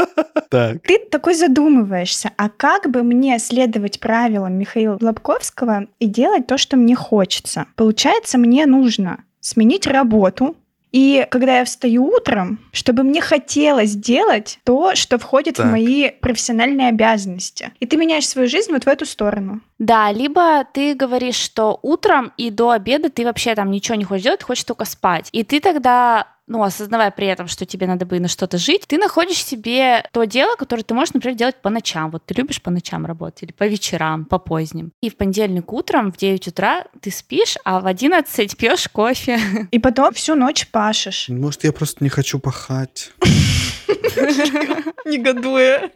Так. Ты такой задумываешься, а как бы мне следовать правилам Михаила Лобковского и делать то, что мне хочется? Получается, мне нужно сменить работу, и когда я встаю утром, чтобы мне хотелось делать то, что входит Так. в мои профессиональные обязанности. И ты меняешь свою жизнь вот в эту сторону. Да, либо ты говоришь, что утром и до обеда ты вообще там ничего не хочешь делать, хочешь только спать. И ты тогда ну, осознавая при этом, что тебе надо бы на что-то жить, ты находишь себе то дело, которое ты можешь, например, делать по ночам. Вот ты любишь по ночам работать или по вечерам, по поздним. И в понедельник утром в 9 утра ты спишь, а в 11 пьешь кофе. И потом всю ночь пашешь, Может, я просто не хочу пахать. негодуя.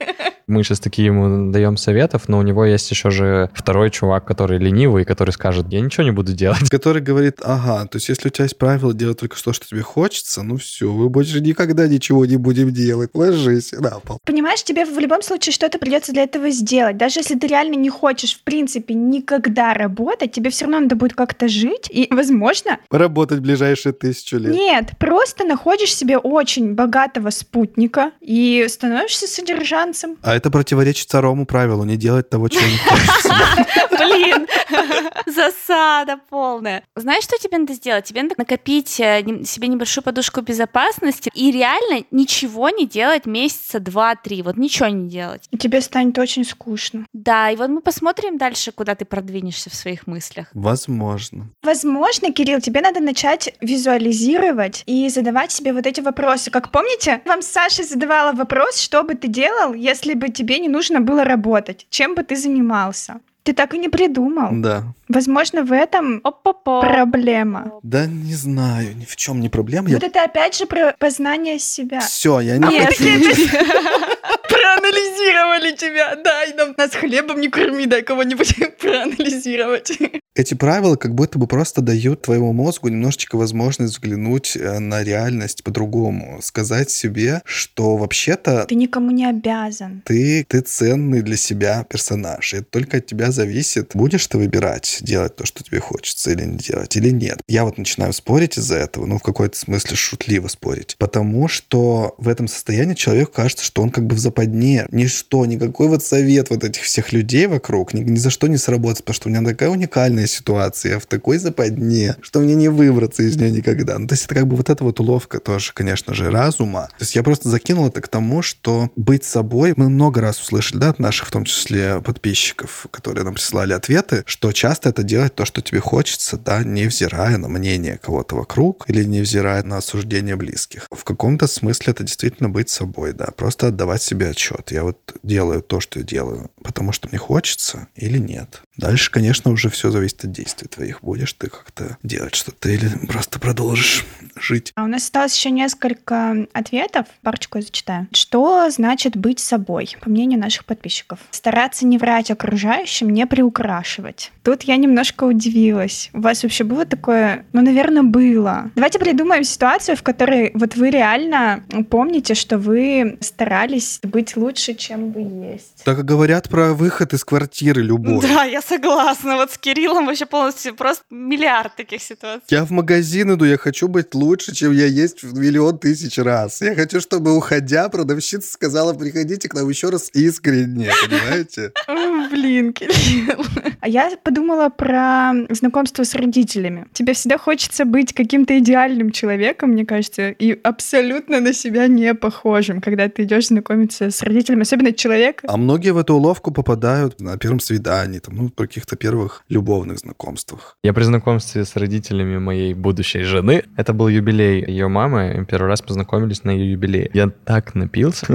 Мы сейчас такие ему даем советов, но у него есть еще же второй чувак, который ленивый, который скажет, я ничего не буду делать. Который говорит, ага, то есть если у тебя есть правило делать только то, что тебе хочется, ну все, мы больше никогда ничего не будем делать. Ложись на пол. Понимаешь, тебе в любом случае что-то придется для этого сделать. Даже если ты реально не хочешь, в принципе, никогда работать, тебе все равно надо будет как-то жить. И, возможно, Поработать ближайшие тысячу лет. нет, просто находишь себе очень богатого спутника и становишься содержанцем. А это противоречит второму правилу, не делать того, чего не хочется. Блин, засада полная. Знаешь, что тебе надо сделать? Тебе надо накопить э, себе небольшую подушку безопасности и реально ничего не делать месяца два-три. Вот ничего не делать. И тебе станет очень скучно. Да, и вот мы посмотрим дальше, куда ты продвинешься в своих мыслях. Возможно. Возможно, Кирилл, тебе надо начать визуализировать и задавать себе вот эти вопросы. Как помните, вам Саша задавала вопрос, что бы ты делал, если бы тебе не нужно было работать? Чем бы ты занимался? Ты так и не придумал. Да. Возможно, в этом Опа-па. проблема. Да не знаю, ни в чем не проблема. Я... Вот это опять же про познание себя. Все, я не Нет. Проанализировали тебя. Дай нам нас хлебом не корми, дай кого-нибудь проанализировать. Эти правила как будто бы просто дают твоему мозгу немножечко возможность взглянуть э, на реальность по-другому. Сказать себе, что вообще-то Ты никому не обязан. ты, ты ценный для себя персонаж. И это только от тебя зависит, будешь ты выбирать, делать то, что тебе хочется или не делать, или нет. Я вот начинаю спорить из-за этого, ну, в какой-то смысле шутливо спорить. Потому что в этом состоянии человеку кажется, что он как бы в западне. Ничто, никакой вот совет вот этих всех людей вокруг ни, ни за что не сработает, потому что у меня такая уникальная ситуация, я в такой западне, что мне не выбраться из нее никогда. Ну, то есть это как бы вот эта вот уловка тоже, конечно же, разума. То есть я просто закинул это к тому, что быть собой, мы много раз услышали, да, от наших, в том числе, подписчиков, которые нам присылали ответы, что часто это делать то, что тебе хочется, да, невзирая на мнение кого-то вокруг или невзирая на осуждение близких. В каком-то смысле это действительно быть собой, да, просто отдавать себе отчет. Я вот делаю то, что делаю, потому что мне хочется или нет. Дальше, конечно, уже все зависит от действий твоих. Будешь ты как-то делать что-то или просто продолжишь жить. А у нас осталось еще несколько ответов, парочку я зачитаю. Что значит быть собой, по мнению наших подписчиков? Стараться не врать окружающим, не приукрашивать. Тут я немножко удивилась. У вас вообще было такое? Ну, наверное, было. Давайте придумаем ситуацию, в которой вот вы реально помните, что вы старались быть лучше, чем вы есть. Так и говорят про выход из квартиры любой. Да, я согласна. Вот с Кириллом вообще полностью просто миллиард таких ситуаций. Я в магазин иду, я хочу быть лучше, чем я есть в миллион тысяч раз. Я хочу, чтобы, уходя, продавщица сказала, приходите к нам еще раз искренне, понимаете? Блин, Кирилл. А я подумала про знакомство с родителями. Тебе всегда хочется быть каким-то идеальным человеком, мне кажется, и абсолютно на себя не похожим, когда ты идешь знакомиться с родителями, особенно человека. А многие в эту уловку попадают на первом свидании. Там, ну, каких-то первых любовных знакомствах. Я при знакомстве с родителями моей будущей жены, это был юбилей ее мамы, первый раз познакомились на ее юбилее. Я так напился.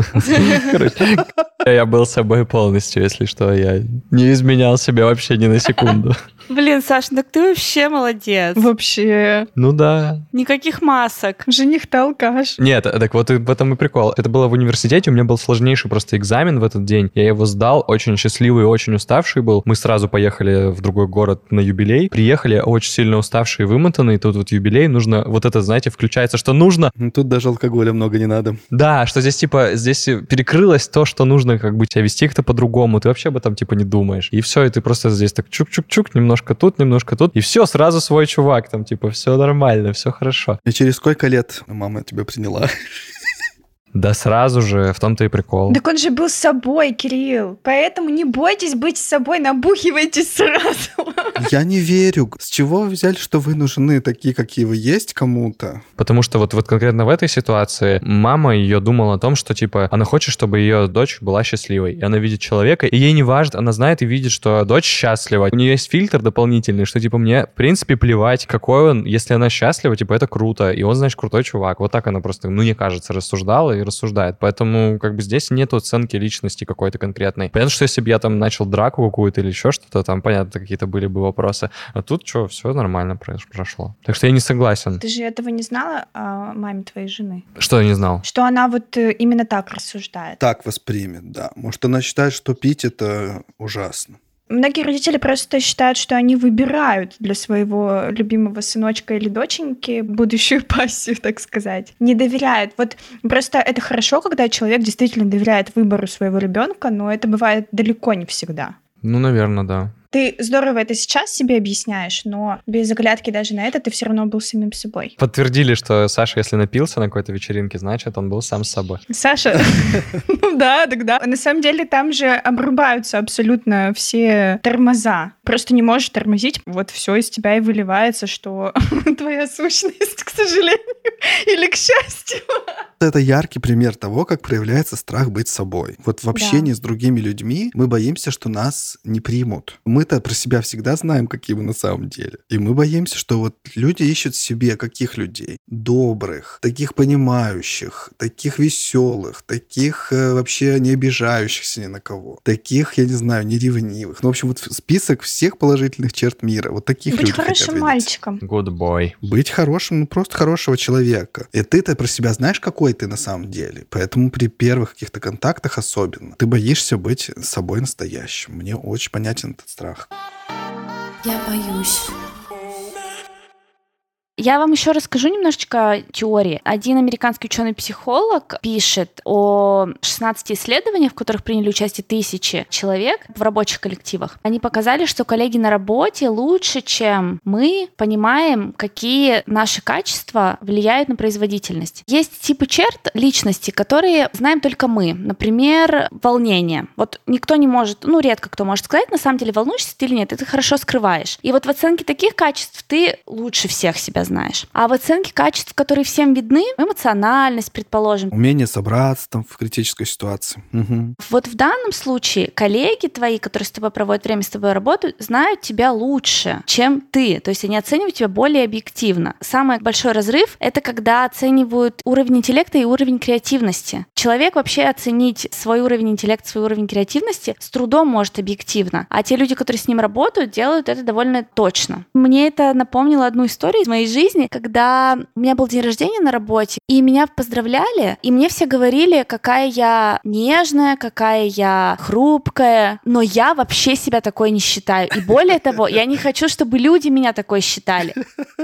Короче, я был собой полностью, если что. Я не изменял себя вообще ни на секунду. Блин, Саш, так ты вообще молодец. Вообще. Ну да. Никаких масок. Жених-то алкаш. Нет, так вот в этом и прикол. Это было в университете, у меня был сложнейший просто экзамен в этот день. Я его сдал, очень счастливый, очень уставший был. Мы сразу поехали в другой город на юбилей. Приехали очень сильно уставшие, вымотанные. Тут вот юбилей, нужно, вот это, знаете, включается, что нужно. Ну, Тут даже алкоголя много не надо. Да, что здесь типа, здесь перекрылось то, что нужно как бы тебя вести как-то по-другому. Ты вообще об этом типа не думаешь. И все, и ты просто здесь так чук-чук-чук, немножко тут, немножко тут. И все, сразу свой чувак. Там типа все нормально, все хорошо. И через сколько лет мама тебя приняла? Да сразу же, в том-то и прикол. Так он же был с собой, Кирилл. Поэтому не бойтесь быть с собой, набухивайтесь сразу. Я не верю. С чего вы взяли, что вы нужны такие, какие вы есть кому-то? Потому что вот, вот конкретно в этой ситуации мама ее думала о том, что типа она хочет, чтобы ее дочь была счастливой. И она видит человека, и ей не важно, она знает и видит, что дочь счастлива. У нее есть фильтр дополнительный, что типа мне в принципе плевать, какой он, если она счастлива, типа это круто, и он, значит, крутой чувак. Вот так она просто, ну, мне кажется, рассуждала и рассуждает. Поэтому как бы здесь нет оценки личности какой-то конкретной. Понятно, что если бы я там начал драку какую-то или еще что-то, там, понятно, какие-то были бы вопросы. А тут что, все нормально прошло. Так что я не согласен. Ты же этого не знала о маме твоей жены? Что я не знал? Что она вот э, именно так рассуждает. Так воспримет, да. Может, она считает, что пить это ужасно. Многие родители просто считают, что они выбирают для своего любимого сыночка или доченьки будущую пассию, так сказать. Не доверяют. Вот просто это хорошо, когда человек действительно доверяет выбору своего ребенка, но это бывает далеко не всегда. Ну, наверное, да. Ты здорово это сейчас себе объясняешь, но без оглядки даже на это ты все равно был самим собой. Подтвердили, что Саша, если напился на какой-то вечеринке, значит, он был сам с собой. Саша, ну да, тогда. На самом деле там же обрубаются абсолютно все тормоза. Просто не можешь тормозить, вот все из тебя и выливается, что твоя сущность, к сожалению, или к счастью. Это яркий пример того, как проявляется страх быть собой. Вот в общении с другими людьми мы боимся, что нас не примут. Мы-то про себя всегда знаем, какие мы на самом деле. И мы боимся, что вот люди ищут себе каких людей? Добрых, таких понимающих, таких веселых, таких э, вообще не обижающихся ни на кого, таких, я не знаю, неревнивых. Ну, в общем, вот список всех положительных черт мира. Вот таких Быть хорошим мальчиком. Good boy. Быть хорошим, ну просто хорошего человека. И ты-то про себя знаешь, какой ты на самом деле. Поэтому при первых каких-то контактах особенно ты боишься быть собой настоящим. Мне очень понятен этот страх. Я боюсь. Я вам еще расскажу немножечко теории. Один американский ученый-психолог пишет о 16 исследованиях, в которых приняли участие тысячи человек в рабочих коллективах. Они показали, что коллеги на работе лучше, чем мы, понимаем, какие наши качества влияют на производительность. Есть типы черт личности, которые знаем только мы. Например, волнение. Вот никто не может, ну, редко кто может сказать, на самом деле, волнуешься ты или нет, ты хорошо скрываешь. И вот в оценке таких качеств ты лучше всех себя знаешь. А в оценке качеств, которые всем видны, эмоциональность, предположим, Умение собраться там в критической ситуации. Мгм. вот в данном случае коллеги твои, которые с тобой проводят время, с тобой работают, знают тебя лучше, чем ты. То есть они оценивают тебя более объективно. Самый большой разрыв — это когда оценивают уровень интеллекта и уровень креативности. Человек вообще оценить свой уровень интеллекта, свой уровень креативности с трудом может объективно. А те люди, которые с ним работают, делают это довольно точно. Мне это напомнило одну историю из моей жизни, когда у меня был день рождения на работе, и меня поздравляли, и мне все говорили, какая я нежная, какая я хрупкая, но я вообще себя такой не считаю. И более того, я не хочу, чтобы люди меня такой считали.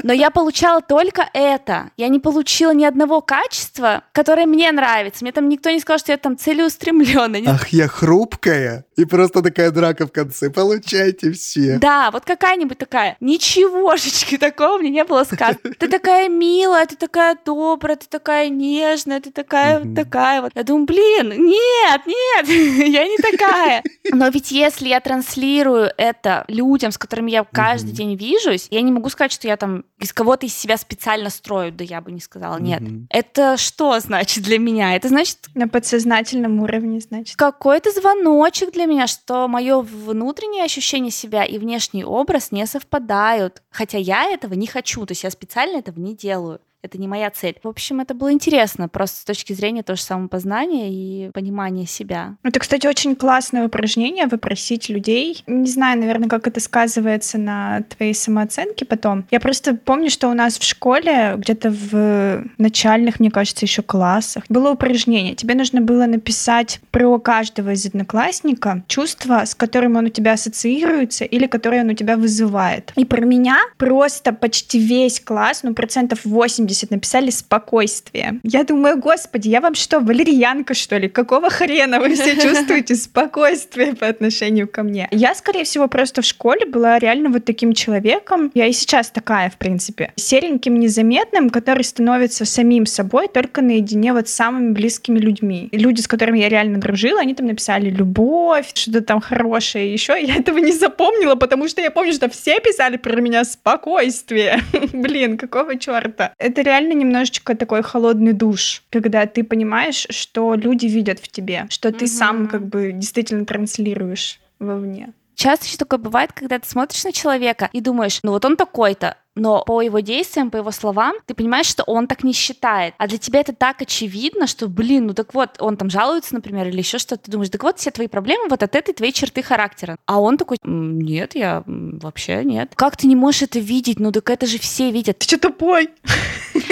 Но я получала только это. Я не получила ни одного качества, которое мне нравится. Мне там никто не сказал, что я там целеустремленная. Ах, я хрупкая. И просто такая драка в конце. Получайте все. Да, вот какая-нибудь такая. Ничегошечки такого мне не было сказано. Ты такая милая, ты такая добрая, ты такая нежная, ты такая, такая вот. Я думаю, блин, нет, нет, я не такая. Но ведь если я транслирую это людям, с которыми я каждый день вижусь, я не могу сказать, что я там из кого-то из себя специально строю, да я бы не сказала, нет. Это что значит для меня? Это значит, значит, На подсознательном уровне, значит. какой-то звоночек для меня, что мое внутреннее ощущение себя и внешний образ не совпадают. Хотя я этого не хочу, то есть я специально этого не делаю. Это не моя цель. В общем, это было интересно, просто с точки зрения тоже самопознания и понимания себя. Это, кстати, очень классное упражнение выпросить людей. Не знаю, наверное, как это сказывается на твоей самооценке потом. Я просто помню, что у нас в школе, где-то в начальных, мне кажется, еще классах, было упражнение. Тебе нужно было написать про каждого из одноклассника чувство, с которым он у тебя ассоциируется или которое он у тебя вызывает. И про меня просто почти весь класс, ну, процентов 80 написали спокойствие. Я думаю, господи, я вам что, валерьянка, что ли? Какого хрена вы все чувствуете спокойствие по отношению ко мне? Я, скорее всего, просто в школе была реально вот таким человеком. Я и сейчас такая, в принципе. Сереньким, незаметным, который становится самим собой только наедине вот с самыми близкими людьми. И люди, с которыми я реально дружила, они там написали любовь, что-то там хорошее еще. Я этого не запомнила, потому что я помню, что все писали про меня спокойствие. Блин, какого черта? Это реально немножечко такой холодный душ, когда ты понимаешь, что люди видят в тебе, что ты сам как бы действительно транслируешь вовне. Часто еще такое бывает, когда ты смотришь на человека и думаешь, ну вот он такой-то, но по его действиям, по его словам, ты понимаешь, что он так не считает. А для тебя это так очевидно, что, блин, ну так вот, он там жалуется, например, или еще что-то. Ты думаешь, так вот все твои проблемы вот от этой твоей черты характера. А он такой, «М, нет, я вообще нет. Как ты не можешь это видеть? Ну так это же все видят. Ты что тупой?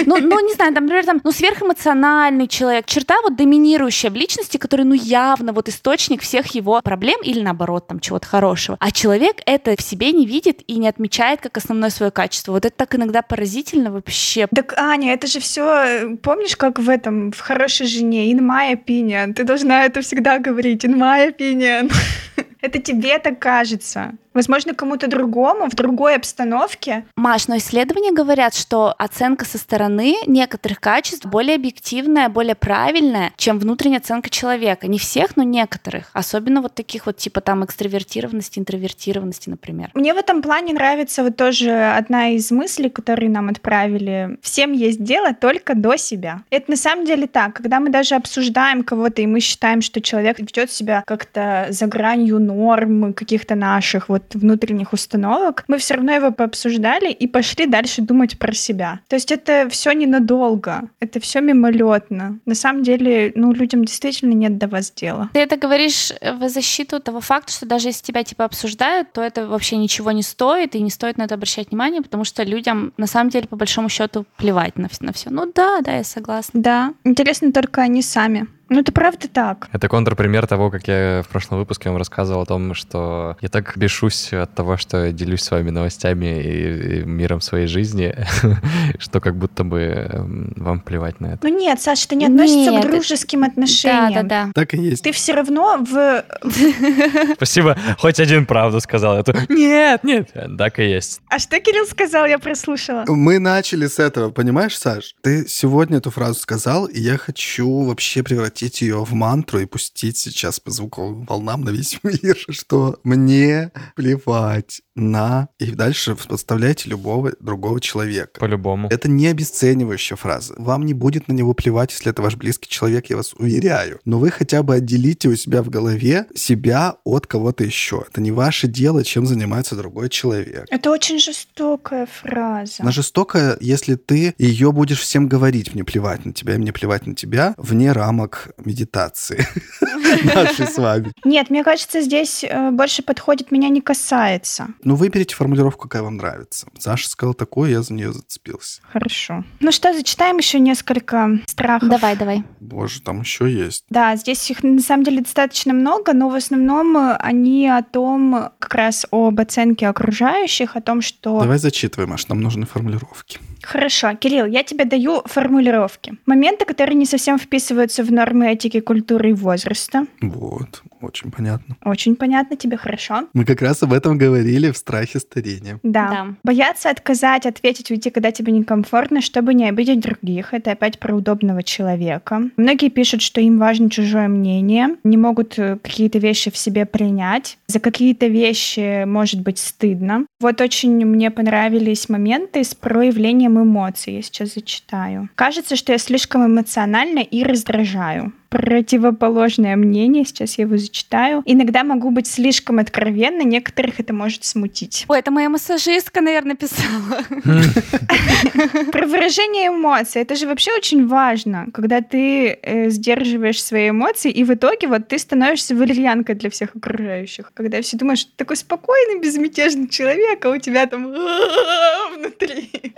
Ну, ну, не знаю, там, например, там, ну, сверхэмоциональный человек, черта вот доминирующая в личности, который, ну, явно вот источник всех его проблем или, наоборот, там, чего-то хорошего. А человек это в себе не видит и не отмечает как основное свое качество. Вот это так иногда поразительно вообще. Так, Аня, это же все, помнишь, как в этом, в «Хорошей жене», in my opinion, ты должна это всегда говорить, in my opinion. Это тебе так кажется. Возможно, кому-то другому, в другой обстановке. Маш, но исследования говорят, что оценка со стороны некоторых качеств более объективная, более правильная, чем внутренняя оценка человека. Не всех, но некоторых. Особенно вот таких вот типа там экстравертированности, интровертированности, например. Мне в этом плане нравится вот тоже одна из мыслей, которые нам отправили. Всем есть дело только до себя. Это на самом деле так. Когда мы даже обсуждаем кого-то, и мы считаем, что человек ведет себя как-то за гранью норм каких-то наших вот внутренних установок, мы все равно его пообсуждали и пошли дальше думать про себя. То есть это все ненадолго, это все мимолетно. На самом деле, ну, людям действительно нет до вас дела. Ты это говоришь в защиту того факта, что даже если тебя типа обсуждают, то это вообще ничего не стоит, и не стоит на это обращать внимание, потому что людям на самом деле по большому счету плевать на, на все. Ну да, да, я согласна. Да, интересно только они сами. Ну, это правда так. Это контрпример того, как я в прошлом выпуске вам рассказывал о том, что я так бешусь от того, что я делюсь с вами новостями и, и миром своей жизни, что как будто бы эм, вам плевать на это. Ну нет, Саша, это не относится Нет, к дружеским Да, отношениям. да, да. Так и есть. Ты все равно в... Спасибо, хоть один правду сказал. Это нет, нет, так и есть. А что Кирилл сказал, я прослушала. Мы начали с этого, понимаешь, Саш? Ты сегодня эту фразу сказал, и я хочу вообще превратить ее в мантру и пустить сейчас по звуковым волнам на весь мир, что мне плевать на... И дальше подставляйте любого другого человека. По-любому. Это не обесценивающая фраза. Вам не будет на него плевать, если это ваш близкий человек, я вас уверяю. Но вы хотя бы отделите у себя в голове себя от кого-то еще. Это не ваше дело, чем занимается другой человек. Это очень жестокая фраза. Она жестокая, если ты ее будешь всем говорить, мне плевать на тебя, и мне плевать на тебя, вне рамок медитации нашей с вами. Нет, мне кажется, здесь э, больше подходит «меня не касается». Ну, выберите формулировку, какая вам нравится. Саша сказал такое, я за нее зацепился. Хорошо. Ну что, зачитаем еще несколько страхов. Давай, давай. Боже, там еще есть. Да, здесь их на самом деле достаточно много, но в основном они о том, как раз об оценке окружающих, о том, что... Давай зачитываем, аж нам нужны формулировки. Хорошо, Кирилл, я тебе даю формулировки. Моменты, которые не совсем вписываются в нормы этики, культуры и возраста. Вот, очень понятно. Очень понятно тебе, хорошо. Мы как раз об этом говорили в страхе старения. Да. Да. Бояться отказать, ответить, уйти, когда тебе некомфортно, чтобы не обидеть других. Это опять про удобного человека. Многие пишут, что им важно чужое мнение, не могут э, какие-то вещи в себе принять. За какие-то вещи может быть стыдно. Вот очень мне понравились моменты с проявлением эмоций. Я сейчас зачитаю. Кажется, что я слишком эмоциональна и раздражаю. Противоположное мнение. Сейчас я его зачитаю. Иногда могу быть слишком откровенна, некоторых это может смутить. Ой, это моя массажистка, наверное, писала. Про выражение эмоций. Это же вообще очень важно, когда ты э, сдерживаешь свои эмоции, и в итоге вот ты становишься валерьянкой для всех окружающих. Когда все думают, что ты такой спокойный, безмятежный человек, а у тебя там внутри.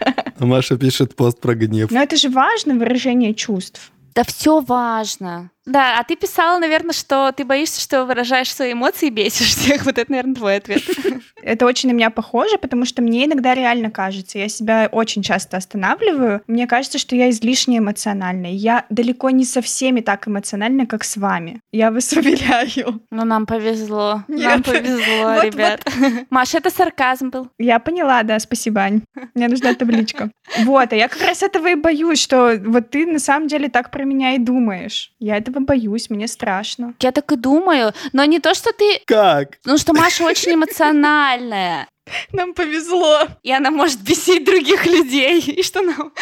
Маша пишет пост про гнев. Но это же важно, выражение чувств. Да все важно. Да, а ты писала, наверное, что ты боишься, что выражаешь свои эмоции и бесишь всех. Вот это, наверное, твой ответ. Это очень на меня похоже, потому что мне иногда реально кажется, я себя очень часто останавливаю, мне кажется, что я излишне эмоциональная. Я далеко не со всеми так эмоциональна, как с вами. Я вас уверяю. Ну, нам повезло. Нет. Нам повезло, Вот, ребят. Маша, это сарказм был. Я поняла, да, спасибо, Ань. Мне нужна табличка. Вот, а я как раз этого и боюсь, что вот ты на самом деле так про меня и думаешь. Я этого боюсь, мне страшно. Я так и думаю. Но не то, что ты... Как? Ну, что Маша очень эмоциональная. Нам повезло. И она может бесить других людей. И что нам...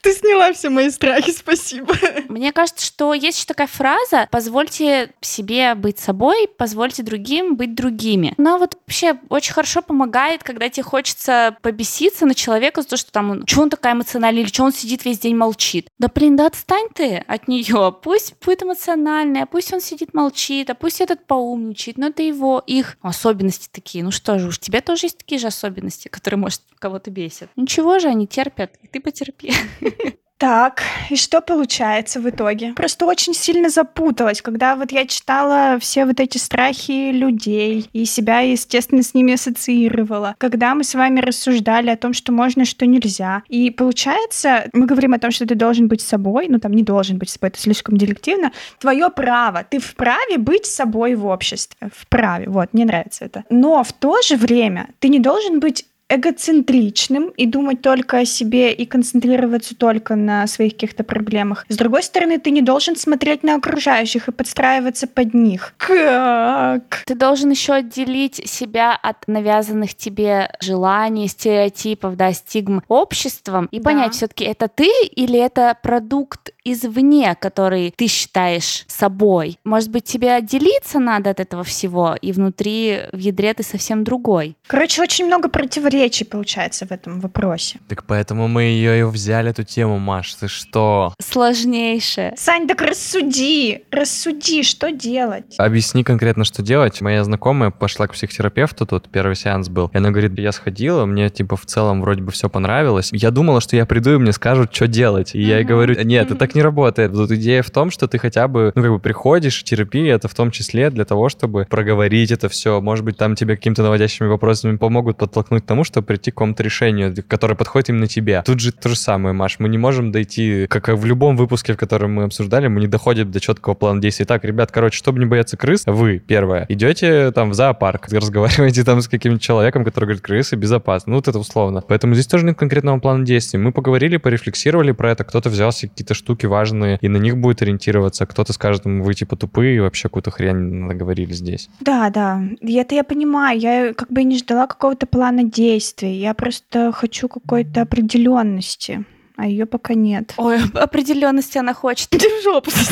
Ты сняла все мои страхи, спасибо. Мне кажется, что есть еще такая фраза «позвольте себе быть собой, позвольте другим быть другими». Она вот вообще очень хорошо помогает, когда тебе хочется побеситься на человека за то, что там, что он такая эмоциональная, или что он сидит весь день молчит. Да блин, да отстань ты от нее. Пусть будет эмоциональная, пусть он сидит молчит, а пусть этот поумничает. Но это его, их особенности такие. Ну что же, уж тебе тоже есть такие же особенности, которые, может, кого-то бесят. Ничего же, они терпят, и ты потерпи. Так, и что получается в итоге? Просто очень сильно запуталась, когда вот я читала все вот эти страхи людей и себя, естественно, с ними ассоциировала. Когда мы с вами рассуждали о том, что можно, что нельзя. И получается, мы говорим о том, что ты должен быть собой, ну там не должен быть собой, это слишком директивно. Твое право, ты вправе быть собой в обществе. Вправе, вот, мне нравится это. Но в то же время ты не должен быть эгоцентричным и думать только о себе и концентрироваться только на своих каких-то проблемах. С другой стороны, ты не должен смотреть на окружающих и подстраиваться под них. Как? Ты должен еще отделить себя от навязанных тебе желаний, стереотипов, да, стигм обществом и Да. понять, все-таки это ты или это продукт извне, который ты считаешь собой. Может быть, тебе отделиться надо от этого всего, и внутри, в ядре ты совсем другой. Короче, очень много противоречий получается в этом вопросе. Так поэтому мы ее и взяли, эту тему, Маш. Ты что? Сложнейшее. Сань, так рассуди, рассуди, что делать? Объясни конкретно, что делать. Моя знакомая пошла к психотерапевту, тут первый сеанс был. И она говорит, я сходила, мне типа в целом вроде бы все понравилось. Я думала, что я приду и мне скажут, что делать. И я ей говорю, нет, это так не работает. Тут идея в том, что ты хотя бы, ну как бы приходишь, терапия это в том числе для того, чтобы проговорить это все. Может быть, там тебе какими-то наводящими вопросами помогут подтолкнуть к тому, чтобы прийти к какому-то решению, которое подходит именно тебе. Тут же то же самое, Маш. Мы не можем дойти, как в любом выпуске, в котором мы обсуждали, мы не доходим до четкого плана действий. Так, ребят, короче, чтобы не бояться крыс, вы, первое, идете там в зоопарк, разговариваете там с каким-нибудь человеком, который говорит, крысы безопасны. Ну, вот это условно. Поэтому здесь тоже нет конкретного плана действий. Мы поговорили, порефлексировали про это, кто-то взял себе какие-то штуки важные и на них будет ориентироваться, кто-то скажет, «М, вы типа тупые, вообще какую-то хрень наговорили здесь. Да, да, это я понимаю. Я как бы не ждала какого-то плана действий. Я просто хочу какой-то определенности, а ее пока нет. Ой, определенности она хочет. Ты в жопу со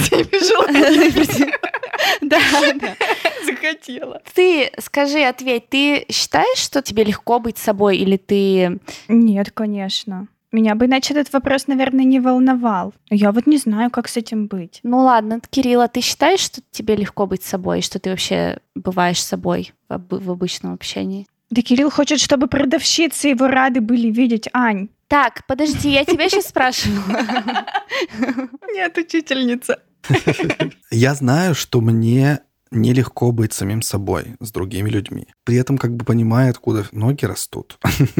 Да, да. захотела. Ты скажи, ответь, ты считаешь, что тебе легко быть собой, или ты... Нет, конечно. Меня бы иначе этот вопрос, наверное, не волновал. Я вот не знаю, как с этим быть. Ну ладно, Кирилла, ты считаешь, что тебе легко быть собой, что ты вообще бываешь собой в, об- в обычном общении? Да Кирилл хочет, чтобы продавщицы его рады были видеть, Ань. Так, подожди, я тебя сейчас спрашивала. Нет, учительница. Я знаю, что мне нелегко быть самим собой с другими людьми. При этом как бы понимаю, откуда ноги растут.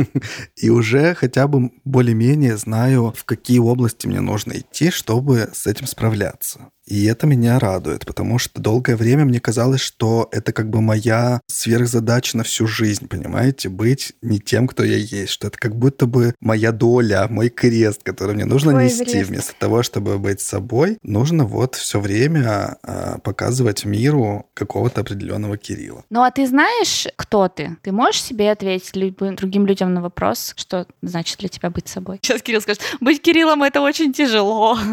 И уже хотя бы более-менее знаю, в какие области мне нужно идти, чтобы с этим справляться. И это меня радует, потому что долгое время мне казалось, что это как бы моя сверхзадача на всю жизнь, понимаете? Быть не тем, кто я есть, что это как будто бы моя доля, мой крест, который мне нужно Твой нести. Эверест. Вместо того, чтобы быть собой, нужно вот все время а, показывать миру какого-то определенного Кирилла. Ну а ты знаешь, кто ты? Ты можешь себе ответить любым другим людям на вопрос, что значит для тебя быть собой? Сейчас Кирилл скажет, быть Кириллом это очень тяжело.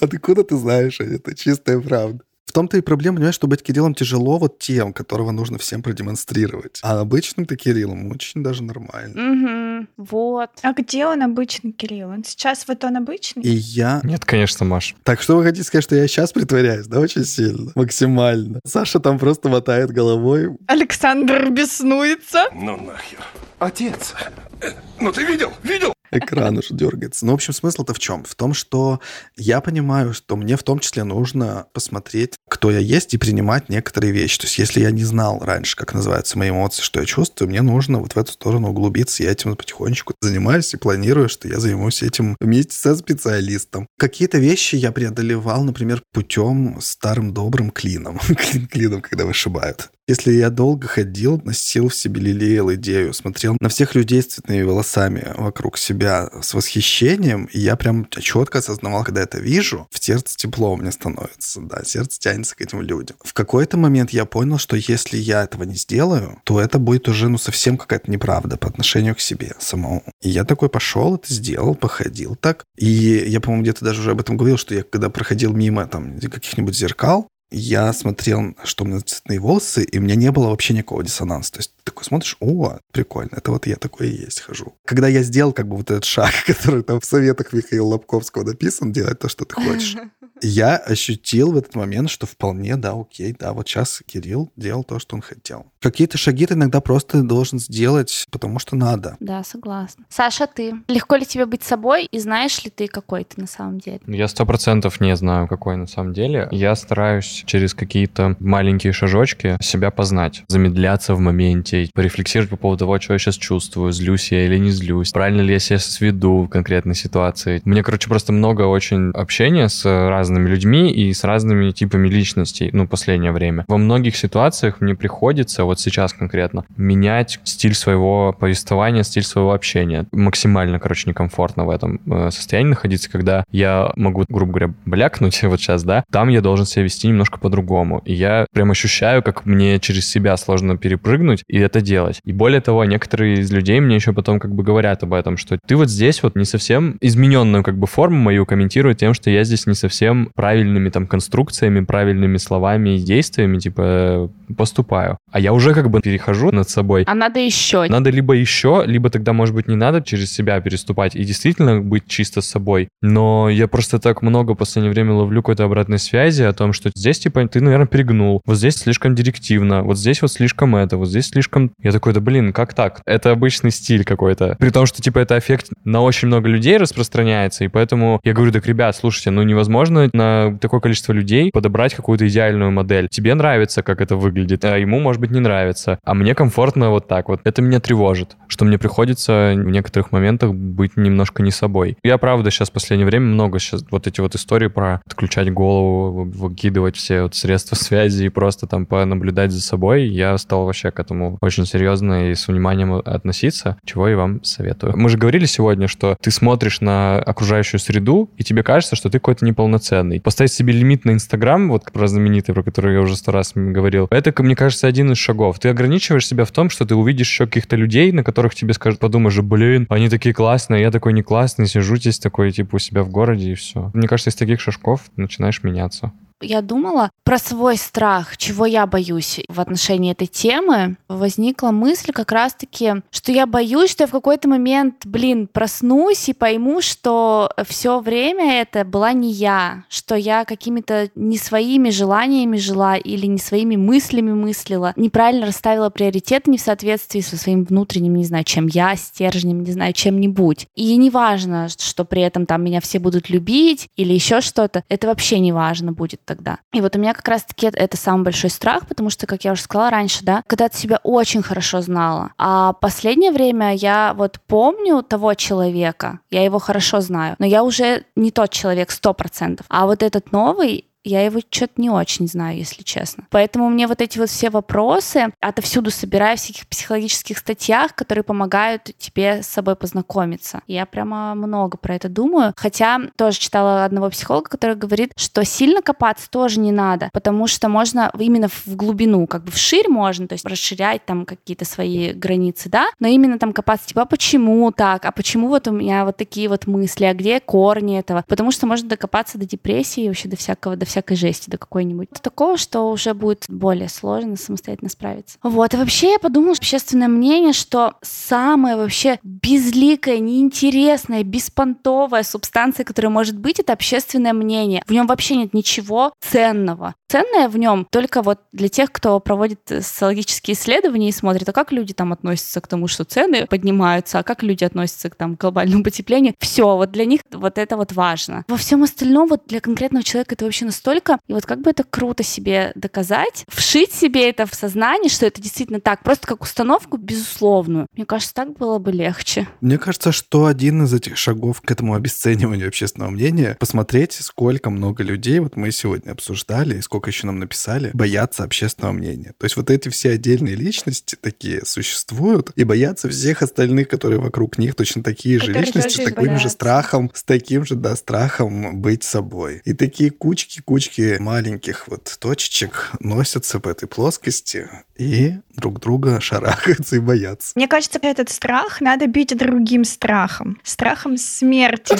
А ты куда ты знаешь, Аня? это чистая правда. В том-то и проблема, понимаешь, что быть Кириллом тяжело вот тем, которого нужно всем продемонстрировать. А обычным-то Кириллом очень даже нормально. Мгм, Вот. А где он обычный, Кирилл? Он сейчас вот он обычный? И я... Нет, конечно, Маш. Так, что вы хотите сказать, что я сейчас притворяюсь, да, очень сильно? Максимально. Саша там просто мотает головой. Александр беснуется. Ну нахер. Отец. э, Ну ты видел? Видел? Экран уже дергается. Ну, в общем, смысл-то в чем? В том, что я понимаю, что мне в том числе нужно посмотреть, кто я есть, и принимать некоторые вещи. То есть, если я не знал раньше, как называются мои эмоции, что я чувствую, мне нужно вот в эту сторону углубиться. Я этим потихонечку занимаюсь и планирую, что я займусь этим вместе со специалистом. Какие-то вещи я преодолевал, например, путем старым добрым клином. Клин клином, когда вышибают. Если я долго ходил, носил в себе, лелеял идею, смотрел на всех людей с цветными волосами вокруг себя с восхищением, и я прям четко осознавал, когда это вижу, в сердце тепло меня становится, да, сердце тянется к этим людям. В какой-то момент я понял, что если я этого не сделаю, то это будет уже, ну, совсем какая-то неправда по отношению к себе самому. И я такой пошел, это сделал, походил так. И я, по-моему, где-то даже уже об этом говорил, что я когда проходил мимо там каких-нибудь зеркал, я смотрел, что у меня цветные волосы, и у меня не было вообще никакого диссонанса. То есть ты такой смотришь, о, прикольно, это вот я такой и есть хожу. Когда я сделал как бы вот этот шаг, который там в советах Михаила Лобковского написан, делать то, что ты хочешь, я ощутил в этот момент, что вполне, да, окей, да, вот сейчас Кирилл делал то, что он хотел. Какие-то шаги ты иногда просто должен сделать, потому что надо. Да, согласна. Саша, ты? Легко ли тебе быть собой? И знаешь ли ты, какой ты на самом деле? Я сто процентов не знаю, какой на самом деле. Я стараюсь через какие-то маленькие шажочки себя познать, замедляться в моменте, порефлексировать по поводу того, что я сейчас чувствую, злюсь я или не злюсь, правильно ли я себя сведу в конкретной ситуации. Мне, короче, просто много очень общения с разными людьми и с разными типами личностей, ну, последнее время. Во многих ситуациях мне приходится, вот сейчас конкретно, менять стиль своего повествования, стиль своего общения. Максимально, короче, некомфортно в этом э, состоянии находиться, когда я могу, грубо говоря, блякнуть вот сейчас, да, там я должен себя вести немножко по-другому. И я прям ощущаю, как мне через себя сложно перепрыгнуть и это делать. И более того, некоторые из людей мне еще потом как бы говорят об этом, что ты вот здесь вот не совсем измененную как бы форму мою комментируют тем, что я здесь не совсем правильными там конструкциями, правильными словами и действиями типа поступаю. А я уже как бы перехожу над собой. А надо еще. Надо либо еще, либо тогда, может быть, не надо через себя переступать и действительно быть чисто с собой. Но я просто так много в последнее время ловлю какой-то обратной связи о том, что здесь, типа, ты, наверное, перегнул. Вот здесь слишком директивно. Вот здесь вот слишком это. Вот здесь слишком... Я такой, да блин, как так? Это обычный стиль какой-то. При том, что, типа, это эффект на очень много людей распространяется. И поэтому я говорю, так, ребят, слушайте, ну невозможно на такое количество людей подобрать какую-то идеальную модель. Тебе нравится, как это выглядит, а ему, может быть, не нравится. А мне комфортно вот так вот. Это меня тревожит, что мне приходится в некоторых моментах быть немножко не собой. Я, правда, сейчас в последнее время много сейчас вот эти вот истории про отключать голову, выкидывать все вот средства связи и просто там понаблюдать за собой. Я стал вообще к этому очень серьезно и с вниманием относиться, чего и вам советую. Мы же говорили сегодня, что ты смотришь на окружающую среду, и тебе кажется, что ты какой-то неполноценный. Поставить себе лимит на Инстаграм, вот про знаменитый, про который я уже сто раз говорил, это, мне кажется, один из шагов. Ты ограничиваешь себя в том, что ты увидишь еще каких-то людей, на которых тебе скажут, подумаешь, блин, они такие классные, я такой не классный, сижу здесь такой, типа, у себя в городе, и все. Мне кажется, из таких шажков начинаешь меняться я думала про свой страх, чего я боюсь в отношении этой темы, возникла мысль как раз-таки, что я боюсь, что я в какой-то момент, блин, проснусь и пойму, что все время это была не я, что я какими-то не своими желаниями жила или не своими мыслями мыслила, неправильно расставила приоритеты не в соответствии со своим внутренним, не знаю, чем я, стержнем, не знаю, чем-нибудь. И не важно, что при этом там меня все будут любить или еще что-то, это вообще не важно будет тогда. И вот у меня как раз-таки это самый большой страх, потому что, как я уже сказала раньше, да, когда ты себя очень хорошо знала. А последнее время я вот помню того человека, я его хорошо знаю, но я уже не тот человек сто процентов. А вот этот новый, я его что-то не очень знаю, если честно. Поэтому мне вот эти вот все вопросы отовсюду собираю в всяких психологических статьях, которые помогают тебе с собой познакомиться. Я прямо много про это думаю. Хотя тоже читала одного психолога, который говорит, что сильно копаться тоже не надо, потому что можно именно в глубину, как бы вширь можно, то есть расширять там какие-то свои границы, да, но именно там копаться, типа, а почему так, а почему вот у меня вот такие вот мысли, а где корни этого? Потому что можно докопаться до депрессии, вообще до всякого, до всякой жести до какой-нибудь. Такого, что уже будет более сложно самостоятельно справиться. Вот. И вообще я подумала, общественное мнение, что самая вообще безликая, неинтересная, беспонтовая субстанция, которая может быть, это общественное мнение. В нем вообще нет ничего ценного. Ценное в нем только вот для тех, кто проводит социологические исследования и смотрит, а как люди там относятся к тому, что цены поднимаются, а как люди относятся к там глобальному потеплению. Все, вот для них вот это вот важно. Во всем остальном вот для конкретного человека это вообще настолько, и вот как бы это круто себе доказать, вшить себе это в сознание, что это действительно так, просто как установку безусловную. Мне кажется, так было бы легче. Мне кажется, что один из этих шагов к этому обесцениванию общественного мнения, посмотреть, сколько много людей, вот мы сегодня обсуждали, и сколько еще нам написали, боятся общественного мнения. То есть вот эти все отдельные личности такие существуют, и боятся всех остальных, которые вокруг них точно такие же Которые личности, с таким же боятся. страхом, с таким же, да, страхом быть собой. И такие кучки-кучки маленьких вот точечек носятся по этой плоскости и друг друга шарахаются и боятся. Мне кажется, этот страх надо бить другим страхом. Страхом смерти.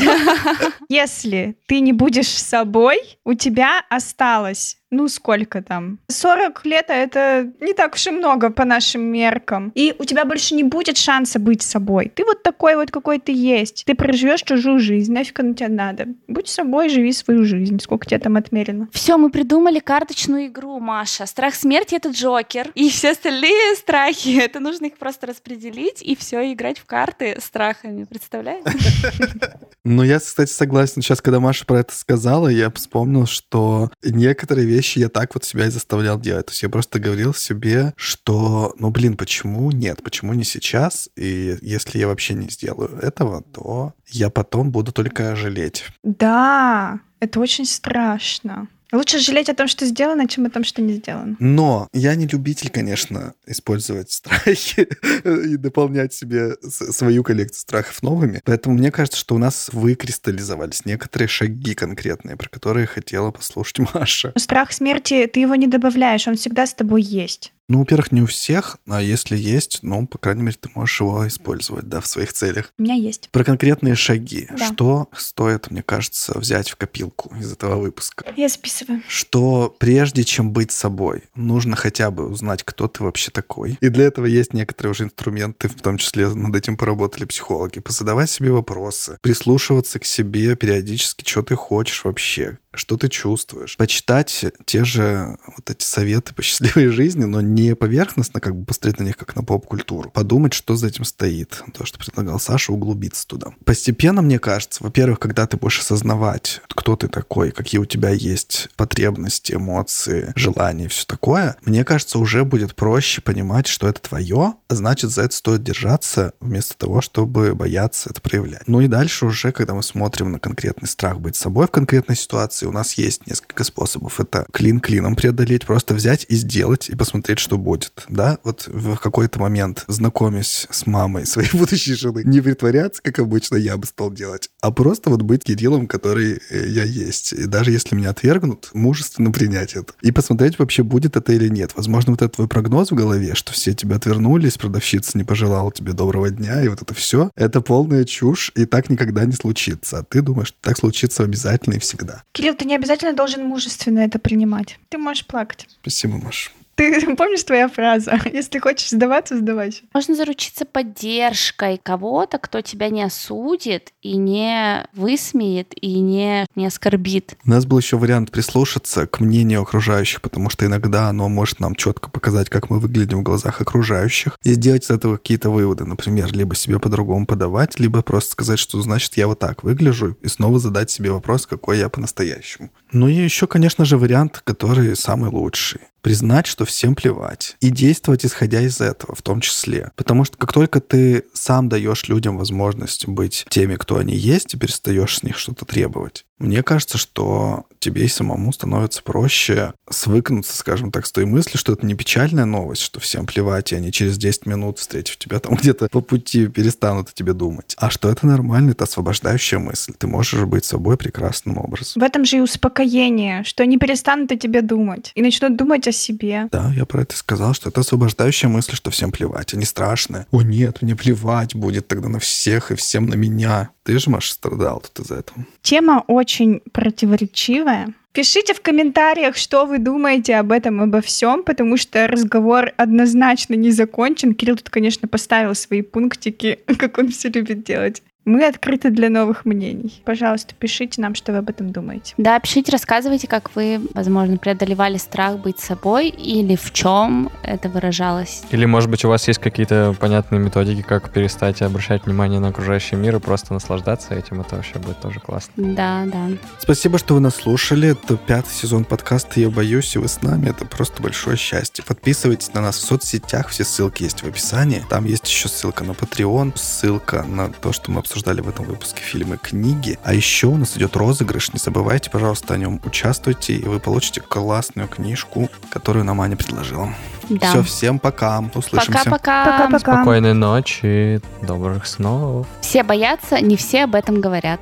Если ты не будешь собой, у тебя осталось ну, сколько там? 40 лет, а это не так уж и много по нашим меркам. И у тебя больше не будет шанса быть собой. Ты вот такой вот, какой ты есть. Ты проживешь чужую жизнь. Нафиг оно тебе надо? Будь собой, живи свою жизнь. Сколько тебе там отмерено? Все, мы придумали карточную игру, Маша. Страх смерти — это Джокер. И все остальные страхи, это нужно их просто распределить и все играть в карты страхами. Представляете? Ну, я, кстати, согласен. Сейчас, когда Маша про это сказала, я вспомнил, что некоторые вещи я так вот себя и заставлял делать. То есть я просто говорил себе, что, ну, блин, почему нет? Почему не сейчас? И если я вообще не сделаю этого, то я потом буду только жалеть. Да, это очень страшно. Лучше жалеть о том, что сделано, чем о том, что не сделано. Но я не любитель, конечно, использовать страхи и дополнять себе свою коллекцию страхов новыми. Поэтому мне кажется, что у нас выкристаллизовались некоторые шаги конкретные, про которые хотела послушать Маша. Страх смерти, ты его не добавляешь, он всегда с тобой есть. Ну, во-первых, не у всех, а если есть, ну, по крайней мере, ты можешь его использовать, да, в своих целях. У меня есть. Про конкретные шаги. Да. Что стоит, мне кажется, взять в копилку из этого выпуска? Я записываю. что прежде чем быть собой, нужно хотя бы узнать, кто ты вообще такой. И для этого есть некоторые уже инструменты, в том числе над этим поработали психологи. Позадавать себе вопросы, прислушиваться к себе периодически, что ты хочешь вообще, что ты чувствуешь. Почитать те же вот эти советы по счастливой жизни, но не поверхностно, как бы посмотреть на них как на поп-культуру. Подумать, что за этим стоит. То, что предлагал Саша, углубиться туда. Постепенно, мне кажется, во-первых, когда ты будешь осознавать, кто ты такой, какие у тебя есть потребности, эмоции, желания и все такое, мне кажется, уже будет проще понимать, что это твое, а значит, за это стоит держаться, вместо того, чтобы бояться это проявлять. Ну и дальше уже, когда мы смотрим на конкретный страх быть собой в конкретной ситуации, у нас есть несколько способов. Это клин клином преодолеть, просто взять и сделать, и посмотреть, что будет. Да, вот в какой-то момент, знакомясь с мамой своей будущей жены, не притворяться, как обычно я бы стал делать, а просто вот быть Кириллом, который э, я есть. И даже если меня отвергнут, мужественно принять это. И посмотреть, вообще будет это или нет. Возможно, вот этот твой прогноз в голове, что все тебя отвернулись, продавщица не пожелала тебе доброго дня, и вот это все, это полная чушь, и так никогда не случится. А ты думаешь, так случится обязательно и всегда. Кирилл, ты не обязательно должен мужественно это принимать. Ты можешь плакать. Спасибо, Маш. Ты помнишь твоя фраза? Если хочешь сдаваться, сдавайся. Можно заручиться поддержкой кого-то, кто тебя не осудит и не высмеет и не, не оскорбит. У нас был еще вариант прислушаться к мнению окружающих, потому что иногда оно может нам четко показать, как мы выглядим в глазах окружающих, и сделать из этого какие-то выводы. Например, либо себе по-другому подавать, либо просто сказать, что значит я вот так выгляжу, и снова задать себе вопрос, какой я по-настоящему. Ну и еще, конечно же, вариант, который самый лучший признать, что всем плевать, и действовать исходя из этого в том числе. Потому что как только ты сам даешь людям возможность быть теми, кто они есть, и перестаешь с них что-то требовать, мне кажется, что тебе и самому становится проще свыкнуться, скажем так, с той мыслью, что это не печальная новость, что всем плевать, и они через 10 минут, встретив тебя там где-то по пути, перестанут о тебе думать. А что это нормально, это освобождающая мысль. Ты можешь быть собой прекрасным образом. В этом же и успокоение, что они перестанут о тебе думать и начнут думать о себе. Да, я про это сказал, что это освобождающая мысль, что всем плевать, они страшные. О нет, мне плевать будет тогда на всех и всем на меня. Ты же, Маша, страдал тут из-за этого. Тема очень противоречивая. Пишите в комментариях, что вы думаете об этом, обо всем, потому что разговор однозначно не закончен. Кирилл тут, конечно, поставил свои пунктики, как он все любит делать. Мы открыты для новых мнений. Пожалуйста, пишите нам, что вы об этом думаете. Да, пишите, рассказывайте, как вы, возможно, преодолевали страх быть собой или в чем это выражалось. Или, может быть, у вас есть какие-то понятные методики, как перестать обращать внимание на окружающий мир и просто наслаждаться этим. Это вообще будет тоже классно. Да, да. Спасибо, что вы нас слушали. Это пятый сезон подкаста «Я боюсь», и вы с нами. Это просто большое счастье. Подписывайтесь на нас в соцсетях. Все ссылки есть в описании. Там есть еще ссылка на Patreon, ссылка на то, что мы обсуждаем обсуждали в этом выпуске фильмы, книги. А еще у нас идет розыгрыш. Не забывайте, пожалуйста, о нем участвуйте, и вы получите классную книжку, которую нам Аня предложила. Да. Все, всем пока. Услышимся. Пока-пока. Пока-пока. Спокойной ночи, добрых снов. Все боятся, не все об этом говорят.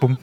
Пум.